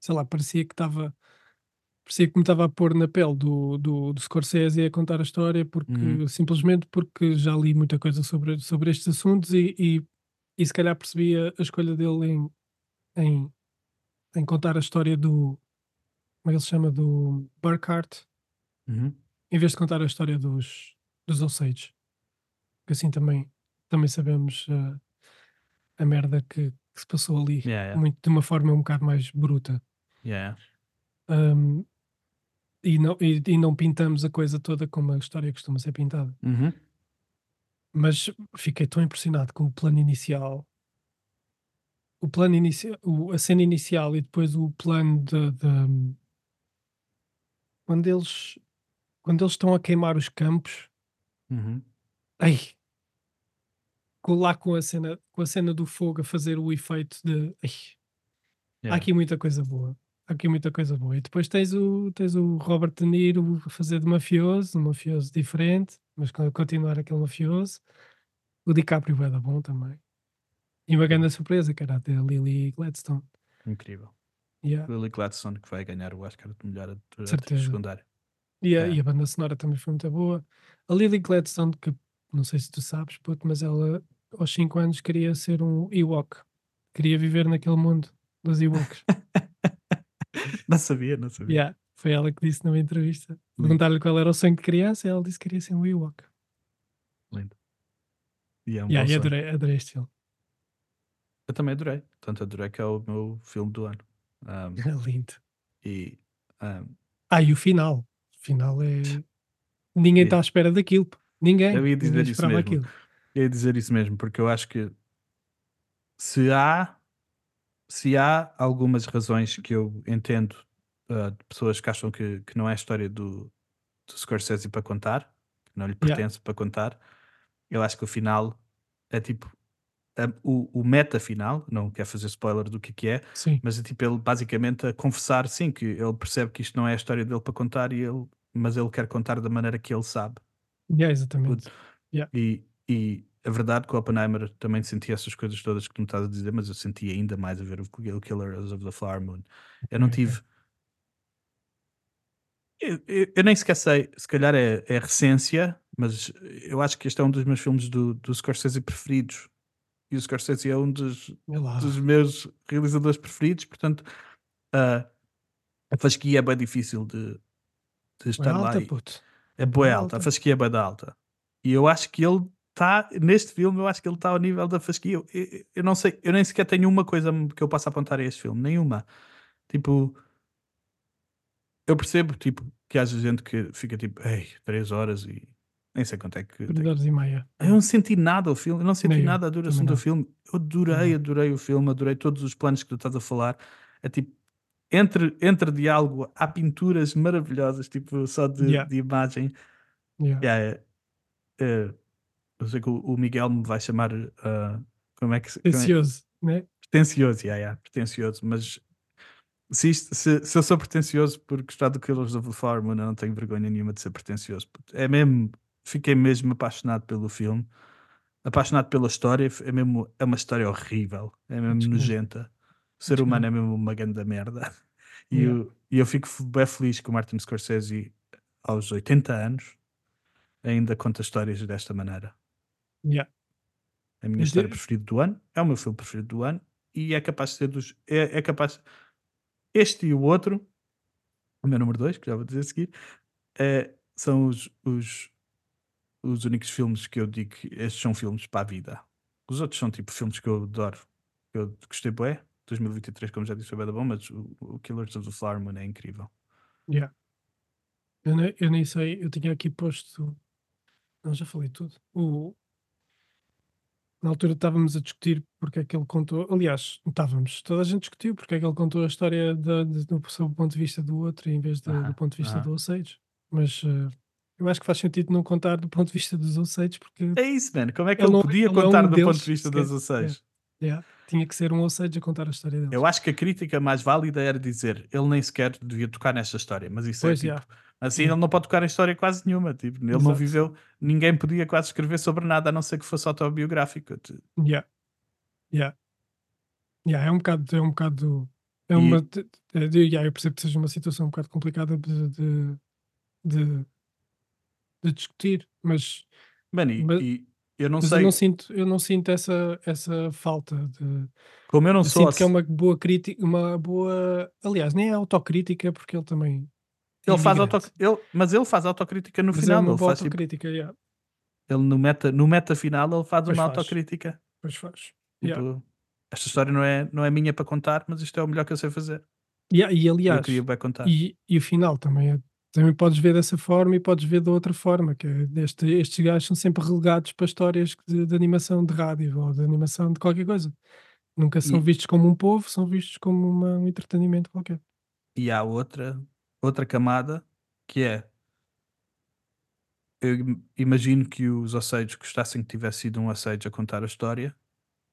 sei lá, parecia que estava. parecia que me estava a pôr na pele do, do, do Scorsese a contar a história, porque Uhum. simplesmente porque já li muita coisa sobre, sobre estes assuntos e, e, e se calhar percebi a, escolha dele em, em, em contar a história do. como é que ele se chama? Do Burkhardt Uhum. em vez de contar a história dos, dos Osage. Que assim também, também sabemos ah, a merda que, que se passou ali. Yeah, yeah. Muito, de uma forma um bocado mais bruta. Yeah. Ahm, e, não, e, e não pintamos a coisa toda como a história costuma ser pintada. Uhum. Mas fiquei tão impressionado com o plano inicial. O plano inicial, a cena inicial e depois o plano de, de- quando eles quando eles estão a queimar os campos Uhum. Ai. Lá com a, cena, com a cena do fogo a fazer o efeito de. Ai. Há Yeah. aqui muita coisa boa. Há aqui muita coisa boa. E depois tens o, tens o Robert De Niro a fazer de mafioso, um mafioso diferente, mas con- continuar aquele mafioso. O DiCaprio é da bom também. E uma grande surpresa, que era a Lily Gladstone. Incrível. Yeah. Lily Gladstone que vai ganhar o Oscar de melhor atriz Certeza. secundária. E, a, É. e a banda sonora também foi muito boa. A Lily Gladstone, que não sei se tu sabes, puto, mas ela aos 5 anos queria ser um Ewok. Queria viver naquele mundo dos Ewoks. Não sabia, não sabia. yeah, foi ela que disse numa entrevista. Perguntaram-lhe qual era o sonho de criança e ela disse que queria ser um Ewok. Lindo. E é um Yeah, e adorei, adorei este filme. Eu também adorei. Tanto adorei que é o meu filme do ano. Um, É lindo. e um, Ah, e o final. O final é. Ninguém está à espera daquilo. Ninguém. Eu ia dizer Ninguém isso mesmo. aquilo. Ia dizer isso mesmo, porque eu acho que se há se há algumas razões que eu entendo uh, de pessoas que acham que, que não é a história do, do Scorsese para contar, que não lhe Yeah. pertence para contar, eu acho que o final é tipo a- o, o meta final, não quer fazer spoiler do que, que é, Sim. mas é tipo ele basicamente a confessar sim que ele percebe que isto não é a história dele para contar e ele, mas ele quer contar da maneira que ele sabe. Yeah, exatamente. E, e a verdade é que o Oppenheimer também sentia essas coisas todas que tu me estás a dizer, mas eu senti ainda mais a ver o Killers of the Flower Moon. Eu não tive. Eu, eu- eu nem sequer sei, se calhar é, é recência, mas eu acho que este é um dos meus filmes do, do Scorsese preferidos. E o Scorsese é um dos, dos meus realizadores preferidos, portanto, ah, a fasquia é bem difícil de, de estar lá. alta, e- é boa Alta. alta, a fasquia é da alta. E eu acho que ele está, neste filme, eu acho que ele está ao nível da fasquia. Eu, eu- eu não sei, eu nem sequer tenho uma coisa que eu possa apontar a este filme, nenhuma. Tipo, eu percebo, tipo, que há gente que fica tipo, ei, três horas e nem sei quanto é que. Três horas e meia. Eu não senti nada o filme, eu não senti eu, nada a duração do filme. Eu adorei, Não. adorei o filme, adorei todos os planos que tu estás a falar. É tipo, entre, entre diálogo há pinturas maravilhosas, tipo, só de, Yeah. de imagem. Yeah. Yeah, é, é, eu sei que o, o Miguel me vai chamar ah, como é que se- é- Ansioso, né? pretencioso, yeah, yeah, pretencioso, mas se, isto- se, se eu sou pretencioso por gostar do Killers of the Flower Moon, eu não tenho vergonha nenhuma de ser pretencioso. É mesmo, fiquei mesmo apaixonado pelo filme, apaixonado pela história, é mesmo, é uma história horrível, é mesmo nojenta. O ser humano é mesmo uma grande merda. E, Yeah. eu, e eu fico bem feliz que o Martin Scorsese, aos 80 anos, ainda conta histórias desta maneira. Yeah. É a minha Mas história preferida do ano, é o meu filme preferido do ano e é capaz de ser dos. É, é capaz. Este e o outro, o meu número 2, que já vou dizer a seguir, é, são os, os, os únicos filmes que eu digo que estes são filmes para a vida. Os outros são tipo filmes que eu adoro, que eu gostei bué. 2023, como já disse, foi bem bom, mas o, o Killers of the Flower Moon é incrível. Yeah. Eu, nem, eu nem sei, eu tinha aqui posto. Não, já falei tudo. O, na altura estávamos a discutir porque é que ele contou. Aliás, estávamos, toda a gente discutiu porque é que ele contou a história da, de- do, sob o ponto de vista do outro em vez de- Aham, do ponto de vista aham. do Osage. Mas eh, eu acho que faz sentido não contar do ponto de vista dos Osage porque É isso, mano. Como é que Ele ele, não- podia ele é um contar do deles, ponto de vista das Osage? yeah, tinha que ser um Osage a contar a história deles. Eu acho que a crítica mais válida era dizer ele nem sequer devia tocar nesta história, mas isso Pois, é tipo. Assim ele não pode tocar em história quase nenhuma, tipo, ele não Exato. viveu, ninguém podia quase escrever sobre nada a não ser que fosse autobiográfico. Yeah. Yeah. Yeah, é um bocado, é um bocado, é uma, de- yeah, eu percebo que seja uma situação um bocado complicada de, de, de, de discutir, mas, Mano, e, Mas- e eu não sei, eu não sinto, eu não sinto essa, essa falta de, como eu não eu sou, sinto que é uma boa crítica, uma boa, aliás, nem é autocrítica porque ele também é ele faz auto, ele, mas ele faz autocrítica no mas final, é uma ele faz tipo, autocrítica, yeah, ele no meta, no meta final ele faz Pois uma faz. autocrítica. pois faz. Tipo, Yeah. esta história não é, não é minha para contar, mas isto é o melhor que eu sei fazer. Yeah, e eu aliás, queria bem contar. E, e o final também é- também podes ver dessa forma e podes ver de outra forma, que é deste, estes gajos são sempre relegados para histórias de, de animação de rádio ou de animação de qualquer coisa. Nunca são E- vistos como um povo, são vistos como uma- um entretenimento qualquer. E há outra, outra camada que é eu im- imagino que os Oseiros gostassem que tivesse sido um Osage a contar a história.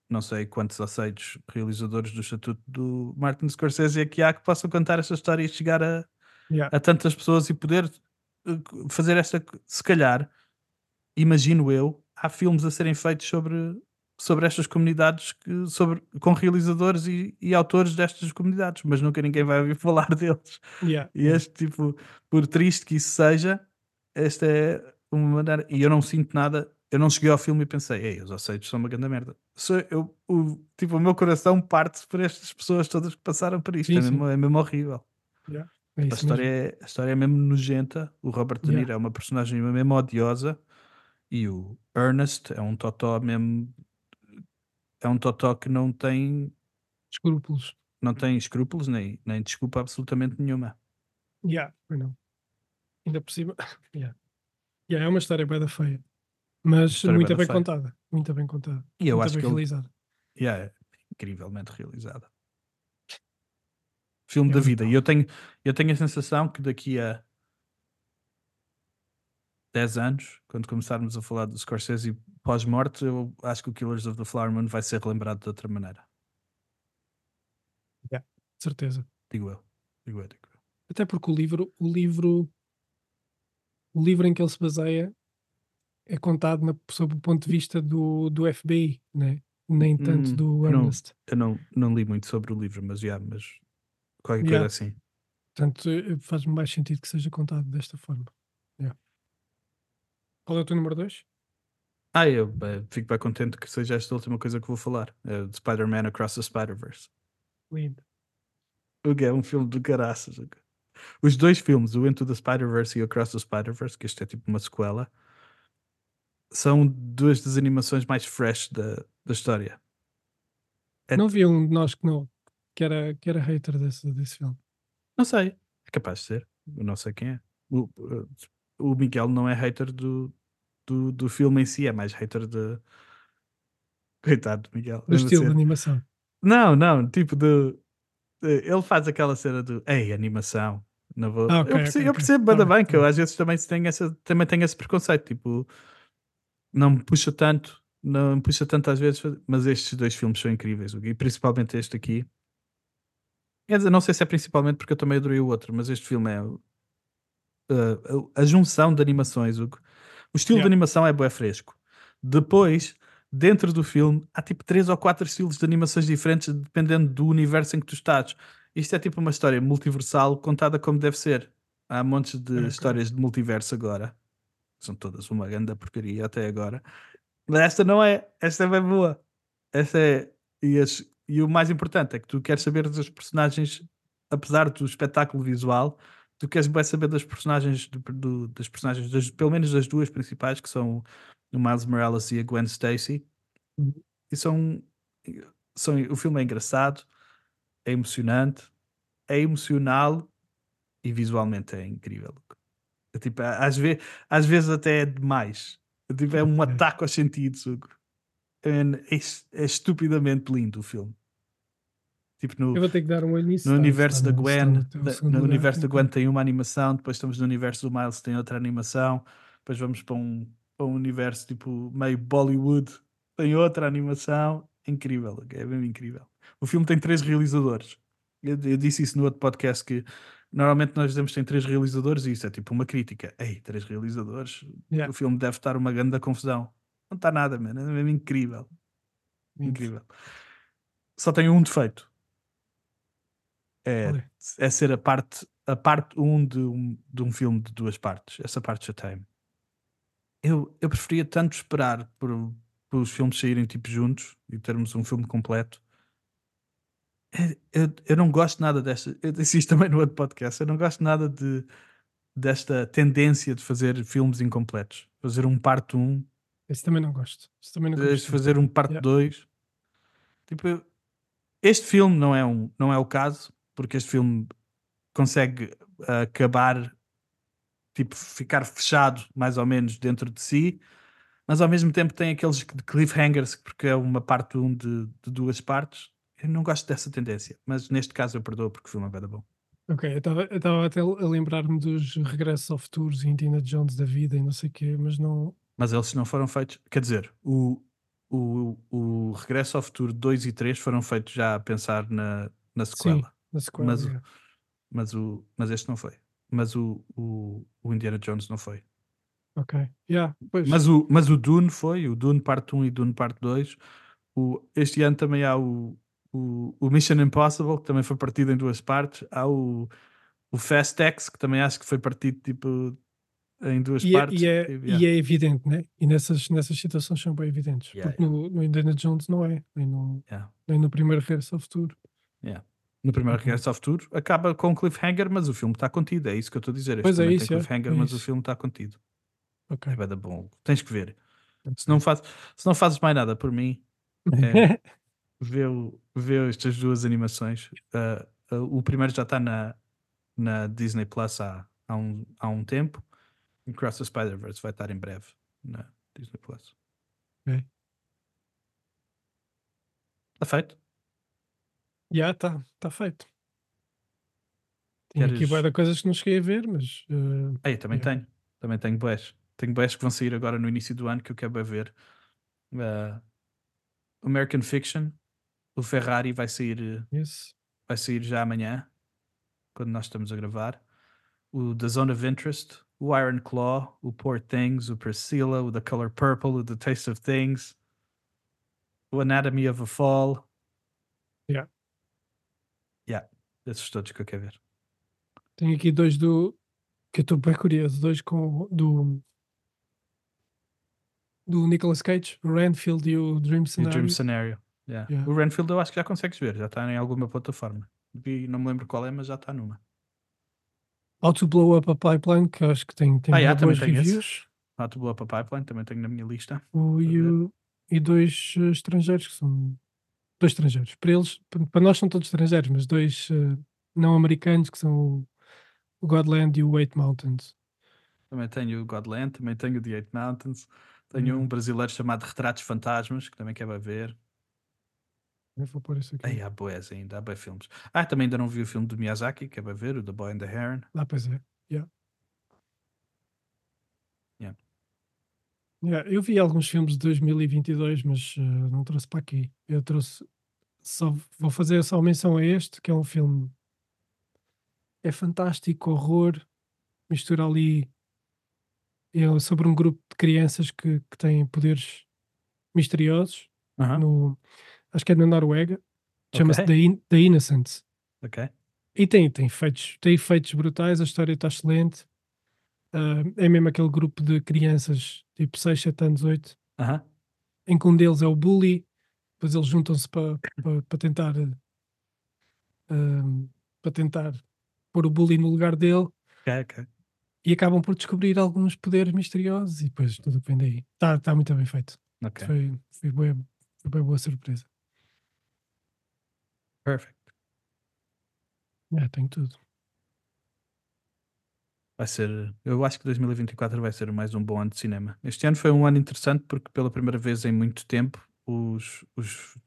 Não sei quantos Oseiros realizadores do estatuto do Martin Scorsese é que há que possam contar esta história e chegar a, Yeah. a tantas pessoas e poder eh, fazer esta. Se calhar, imagino eu, há filmes a serem feitos sobre, sobre estas comunidades, que, sobre, com realizadores e, e autores destas comunidades, mas nunca ninguém vai ouvir falar deles. Yeah. E este, tipo, por triste que isso seja, esta é uma maneira. E eu não sinto nada. eu não cheguei ao filme e pensei, ei, os Osage são uma grande merda. Eu, o, tipo, o meu coração parte por estas pessoas todas que passaram por isto. Sim, é, mesmo, é mesmo horrível. Yeah. É A história, mesmo. é, a história é mesmo nojenta. O Robert De Yeah. Niro é uma personagem mesmo odiosa. E o Ernest é um totó mesmo. É um totó que não tem, Escrúpulos. não tem escrúpulos nem, nem desculpa absolutamente nenhuma. Yeah, I know. Ainda por cima. Yeah. Yeah, é uma história bem da feia. Mas muito bem feia. contada. Muito bem contada. E eu muito acho bem que ele, realizada. Yeah, é incrivelmente realizada. Filme É da vida. E eu tenho, eu tenho a sensação que daqui a 10 anos, quando começarmos a falar do Scorsese pós-morte, eu acho que o Killers of the Flower Moon vai ser relembrado de outra maneira. De certeza. Digo eu. Digo eu, digo eu. Até porque o livro, o livro, o livro em que ele se baseia é contado na- sob o ponto de vista do, do FBI, né? nem tanto Hum, do eu não- Ernest. Eu não, não li muito sobre o livro, mas já, mas qualquer Yeah. coisa assim. Portanto, eh, faz-me mais sentido que seja contado desta forma. Yeah. Qual é o teu número 2? Ah, eu eh, fico bem contente que seja esta última coisa que vou falar. De Spider-Man Across the Spider-Verse. Lindo. O que é um filme do caraças. Os dois filmes, o Into the Spider-Verse e o Across the Spider-Verse, que este é tipo uma sequela, são duas das animações mais fresh da, da história. É- Não havia um de nós que não que era, que era hater desse, desse filme. Não sei, é capaz de ser. Eu não sei quem é. O, o Miguel não é hater do, do, do filme em si, é mais hater de. Coitado do Miguel. Do estilo de animação. Não, não, tipo de. Ele faz aquela cena do Ei, animação. Não vou... Ah, ok, eu percebo, ok, eu percebo Tá bem, bem tá que eu às vezes também tenho, essa, também tenho esse preconceito. Tipo, não me puxa tanto, não me puxa tanto às vezes, mas estes dois filmes são incríveis. E principalmente este aqui. Quer dizer, não sei se é principalmente porque eu também adorei o outro, mas este filme é uh, a, junção de animações. O, o estilo Yeah. de animação é bué fresco. Depois, dentro do filme, há tipo três ou quatro estilos de animações diferentes dependendo do universo em que tu estás. Isto é tipo uma história multiversal contada como deve ser. Há montes de Ok. histórias de multiverso agora. São todas uma grande porcaria até agora. Mas esta não é. Esta é bem boa. Esta é. E, as- e o mais importante é que tu queres saber dos personagens, apesar do espetáculo visual, tu queres bem saber das personagens, do, do- das personagens, das- pelo menos das duas principais, que são o Miles Morales e a Gwen Stacy. Uhum. E são, são. O filme é engraçado, é emocionante, é emocional e visualmente é incrível. É Tipo, às, ve às vezes até é demais. É Tipo, é um ataque aos sentidos. É, es- é estupidamente lindo o filme. Tipo, no, Eu vou ter que dar um olho nisso. no universo da Gwen, no universo da. Gwen tem uma animação, depois estamos no universo do Miles tem outra animação, depois vamos para um, para um universo tipo meio Bollywood, tem outra animação, incrível, é mesmo incrível. O filme tem três realizadores. Eu, eu disse isso no outro podcast que normalmente nós dizemos que tem três realizadores e isso é tipo uma crítica. Ei, três realizadores, Yeah. o filme deve estar uma grande confusão. Não está nada, mano, é mesmo incrível. Incrível. Só tem um defeito. É, é? ser a parte a parte 1 um de, um, de um filme de duas partes. Essa parte chateia-me. Eu, eu preferia tanto esperar por, por os filmes saírem tipo juntos e termos um filme completo. É, Eu, eu não gosto nada desta. Eu disse isto também no outro podcast. Eu não gosto nada de, desta tendência de fazer filmes incompletos. Fazer um parte 1 um, Esse também não gosto. Esse também não gosto. fazer um parte Yeah. 2. Tipo, eu- este filme não é, um, não é o caso, porque este filme consegue ah, acabar, tipo, ficar fechado mais ou menos dentro de si, mas ao mesmo tempo tem aqueles cliffhangers, porque é uma parte um de, de duas partes. Eu não gosto dessa tendência, mas neste caso eu perdoo porque o filme é bom. Ok, eu estava eu estava até a lembrar-me dos regressos ao futuro e Indiana Jones da vida e não sei o quê, mas não. Mas eles não foram feitos, quer dizer, o, o, o Regresso ao Futuro 2 e 3 foram feitos já a pensar na, na sequela. Sim, sequela. Mas o- yeah. mas, o, mas este não foi. Mas o, o, o Indiana Jones não foi. Ok. Yeah, pois. Mas o, mas o Dune foi, o Dune parte 1 e Dune parte 2. O, este ano também há o, o, o Mission Impossible, que também foi partido em duas partes. Há o, o Fast X, que também acho que foi partido tipo. em duas E é, partes. e, é, e- e yeah. é evidente, né? E nessas, nessas situações são bem evidentes. Yeah, porque No, no Indiana Jones não é, nem no, Yeah. nem no primeiro Regresso ao Futuro. No primeiro. Regresso ao Futuro acaba com um cliffhanger, mas o filme está contido. É isso que eu estou a dizer. Este Pois é isso, tem é, cliffhanger, é mas o isso. filme está contido. Ok. É bada bom. Tens que ver. Se não, faz, se não fazes mais nada por mim, é, vê, o- vê estas duas animações. Ah, ah, o primeiro já está na, na Disney Plus há, há, um, há um tempo. E Cross the Spider-Verse vai estar em breve na Disney Plus. Ok. Está feito? Já está, está feito. Tinha aqui Queres- várias coisas que não cheguei a ver, mas eh, Aí, também Yeah. tenho. Também tenho boés. Tenho boés que vão sair agora no início do ano que eu quero ver. Ah, American Fiction. O Ferrari vai sair, vai sair já amanhã, quando nós estamos a gravar. O The Zone of Interest, o Iron Claw, o Poor Things, o Priscilla, o The Color Purple, o The Taste of Things, o Anatomy of a Fall. Yeah. Esses todos que eu quero ver. Tenho aqui dois do. que eu estou bem curioso. Dois com do. do Nicolas Cage, o Renfield e o Dream E o Scenario. Dream Scenario. Yeah. Yeah. O Renfield eu acho que já consegues ver, já está em alguma plataforma. Vi, não me lembro qual é, mas já está numa. How to Blow Up a Pipeline, que eu acho que tem, tem Ah, yeah, também tem reviews. How to Blow Up a Pipeline, também tenho na minha lista. O, e, o- e dois eh, estrangeiros que são. Dois estrangeiros. Para eles, pa- para nós são todos estrangeiros, mas dois eh, não americanos que são o, Godland e o Eight Mountains. Também tenho o Godland, também tenho o The Eight Mountains. Tenho Hum. um brasileiro chamado Retratos Fantasmas, que também quero ver. Eu vou pôr isso aqui. Aí há boés ainda, há bem filmes. Ah, também ainda não vi o filme do Miyazaki, que é para ver, o The Boy and the Heron. Ah, pois é. Yeah. Yeah. Yeah, eu vi alguns filmes de 2022, mas eh, não trouxe para aqui. Eu trouxe. Só, vou fazer só menção a este, que é um filme. É fantástico, horror. Mistura ali. É sobre um grupo de crianças que, que têm poderes misteriosos. Aham, No, acho que é na Noruega. Chama-se Ok. The, In- The Innocents. ok. E tem, tem, efeitos, tem efeitos brutais, a história está excelente. Ah, é mesmo aquele grupo de crianças, tipo 6, 7 anos, 8, Aham, em que um deles é o bully, depois eles juntam-se para para tentar ah, para tentar pôr o bully no lugar dele ok, ok. e acabam por descobrir alguns poderes misteriosos e depois tudo vem daí. Está tá muito bem feito. Ok, Foi, foi, boa, foi bem boa surpresa. perfect. É, tem tudo. Vai ser, eu acho que 2024 vai ser mais um bom ano de cinema. Este ano foi um ano interessante porque pela primeira vez em muito tempo os, os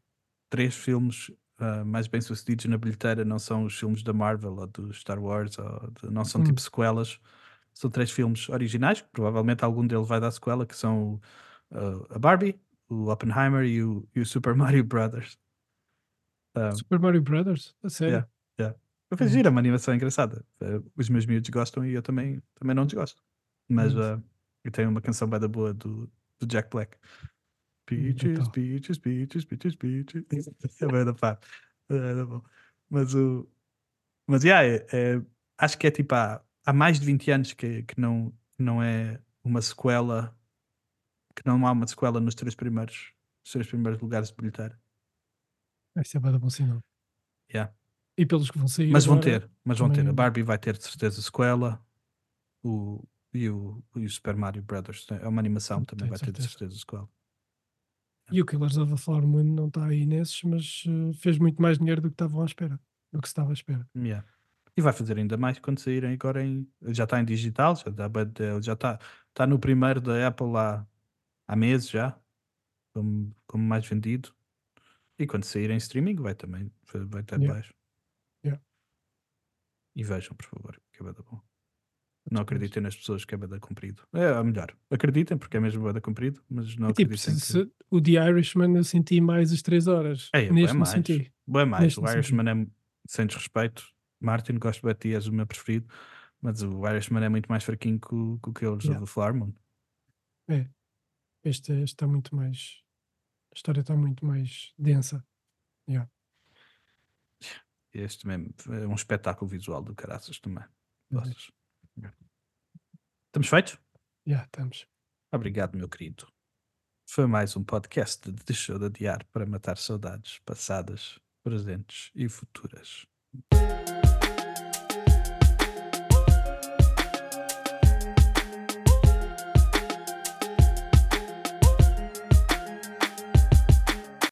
três filmes ah, mais bem sucedidos na bilheteira não são os filmes da Marvel ou do Star Wars, ou de- não são Hum. tipo sequelas, são três filmes originais, que provavelmente algum deles vai dar sequela, que são ah, a Barbie, o Oppenheimer e o, e o Super Mario Brothers. Ah, Super Mario Brothers? A sério? Yeah. Eu fiz Hum. gira, uma animação engraçada. Eh, os meus miúdos gostam e eu também, também não desgosto. Mas Hum. eh, eu tenho uma canção bem da boa do, do Jack Black. Peaches, brutal. peaches, peaches, peaches, peaches. É bem da pá. É da bom. Mas o. Mas yeah, é, é- acho que é tipo há, há mais de 20 anos que, que não, não é uma sequela. Que não há uma sequela nos três primeiros, nos três primeiros lugares de bilheteira. Isso é bem bom sinal. Yeah. E pelos que vão sair. Mas vão agora, ter, mas vão ter. A Barbie vai ter de certeza sequela. O, e, o, e o Super Mario Brothers é uma animação, também vai ter de certeza. certeza sequela. E o Killers of the Flower Moon não está aí nesses, mas eh, fez muito mais dinheiro do que estavam à espera. Do que se estava à espera. Yeah. E vai fazer ainda mais quando saírem agora em. Já está em digital, já está já está está no primeiro da Apple lá há meses já, como, como mais vendido. E quando sair em streaming vai também vai estar Yeah. baixo. Yeah. E vejam, por favor, que é bada bom. Não acreditem nas pessoas que é bada comprido. É a melhor. Acreditem, porque é mesmo bada comprido, mas não E, tipo, acreditem se, que. o The Irishman eu senti mais as 3 horas. É, é Neste mais. senti. Bem mais. Neste O senti. Irishman é, sem desrespeito, Martin, gosto de ti, és o meu preferido, mas o Irishman é muito mais fraquinho que o, que o Killers Yeah. the Flower Moon. Este, este está muito mais. A história está muito mais densa. Este mesmo é um espetáculo visual do caraças também. Gostas? Estamos feitos? Já, estamos. Obrigado, meu querido. Foi mais um podcast de Deixou de Adiar para matar saudades passadas, presentes e futuras.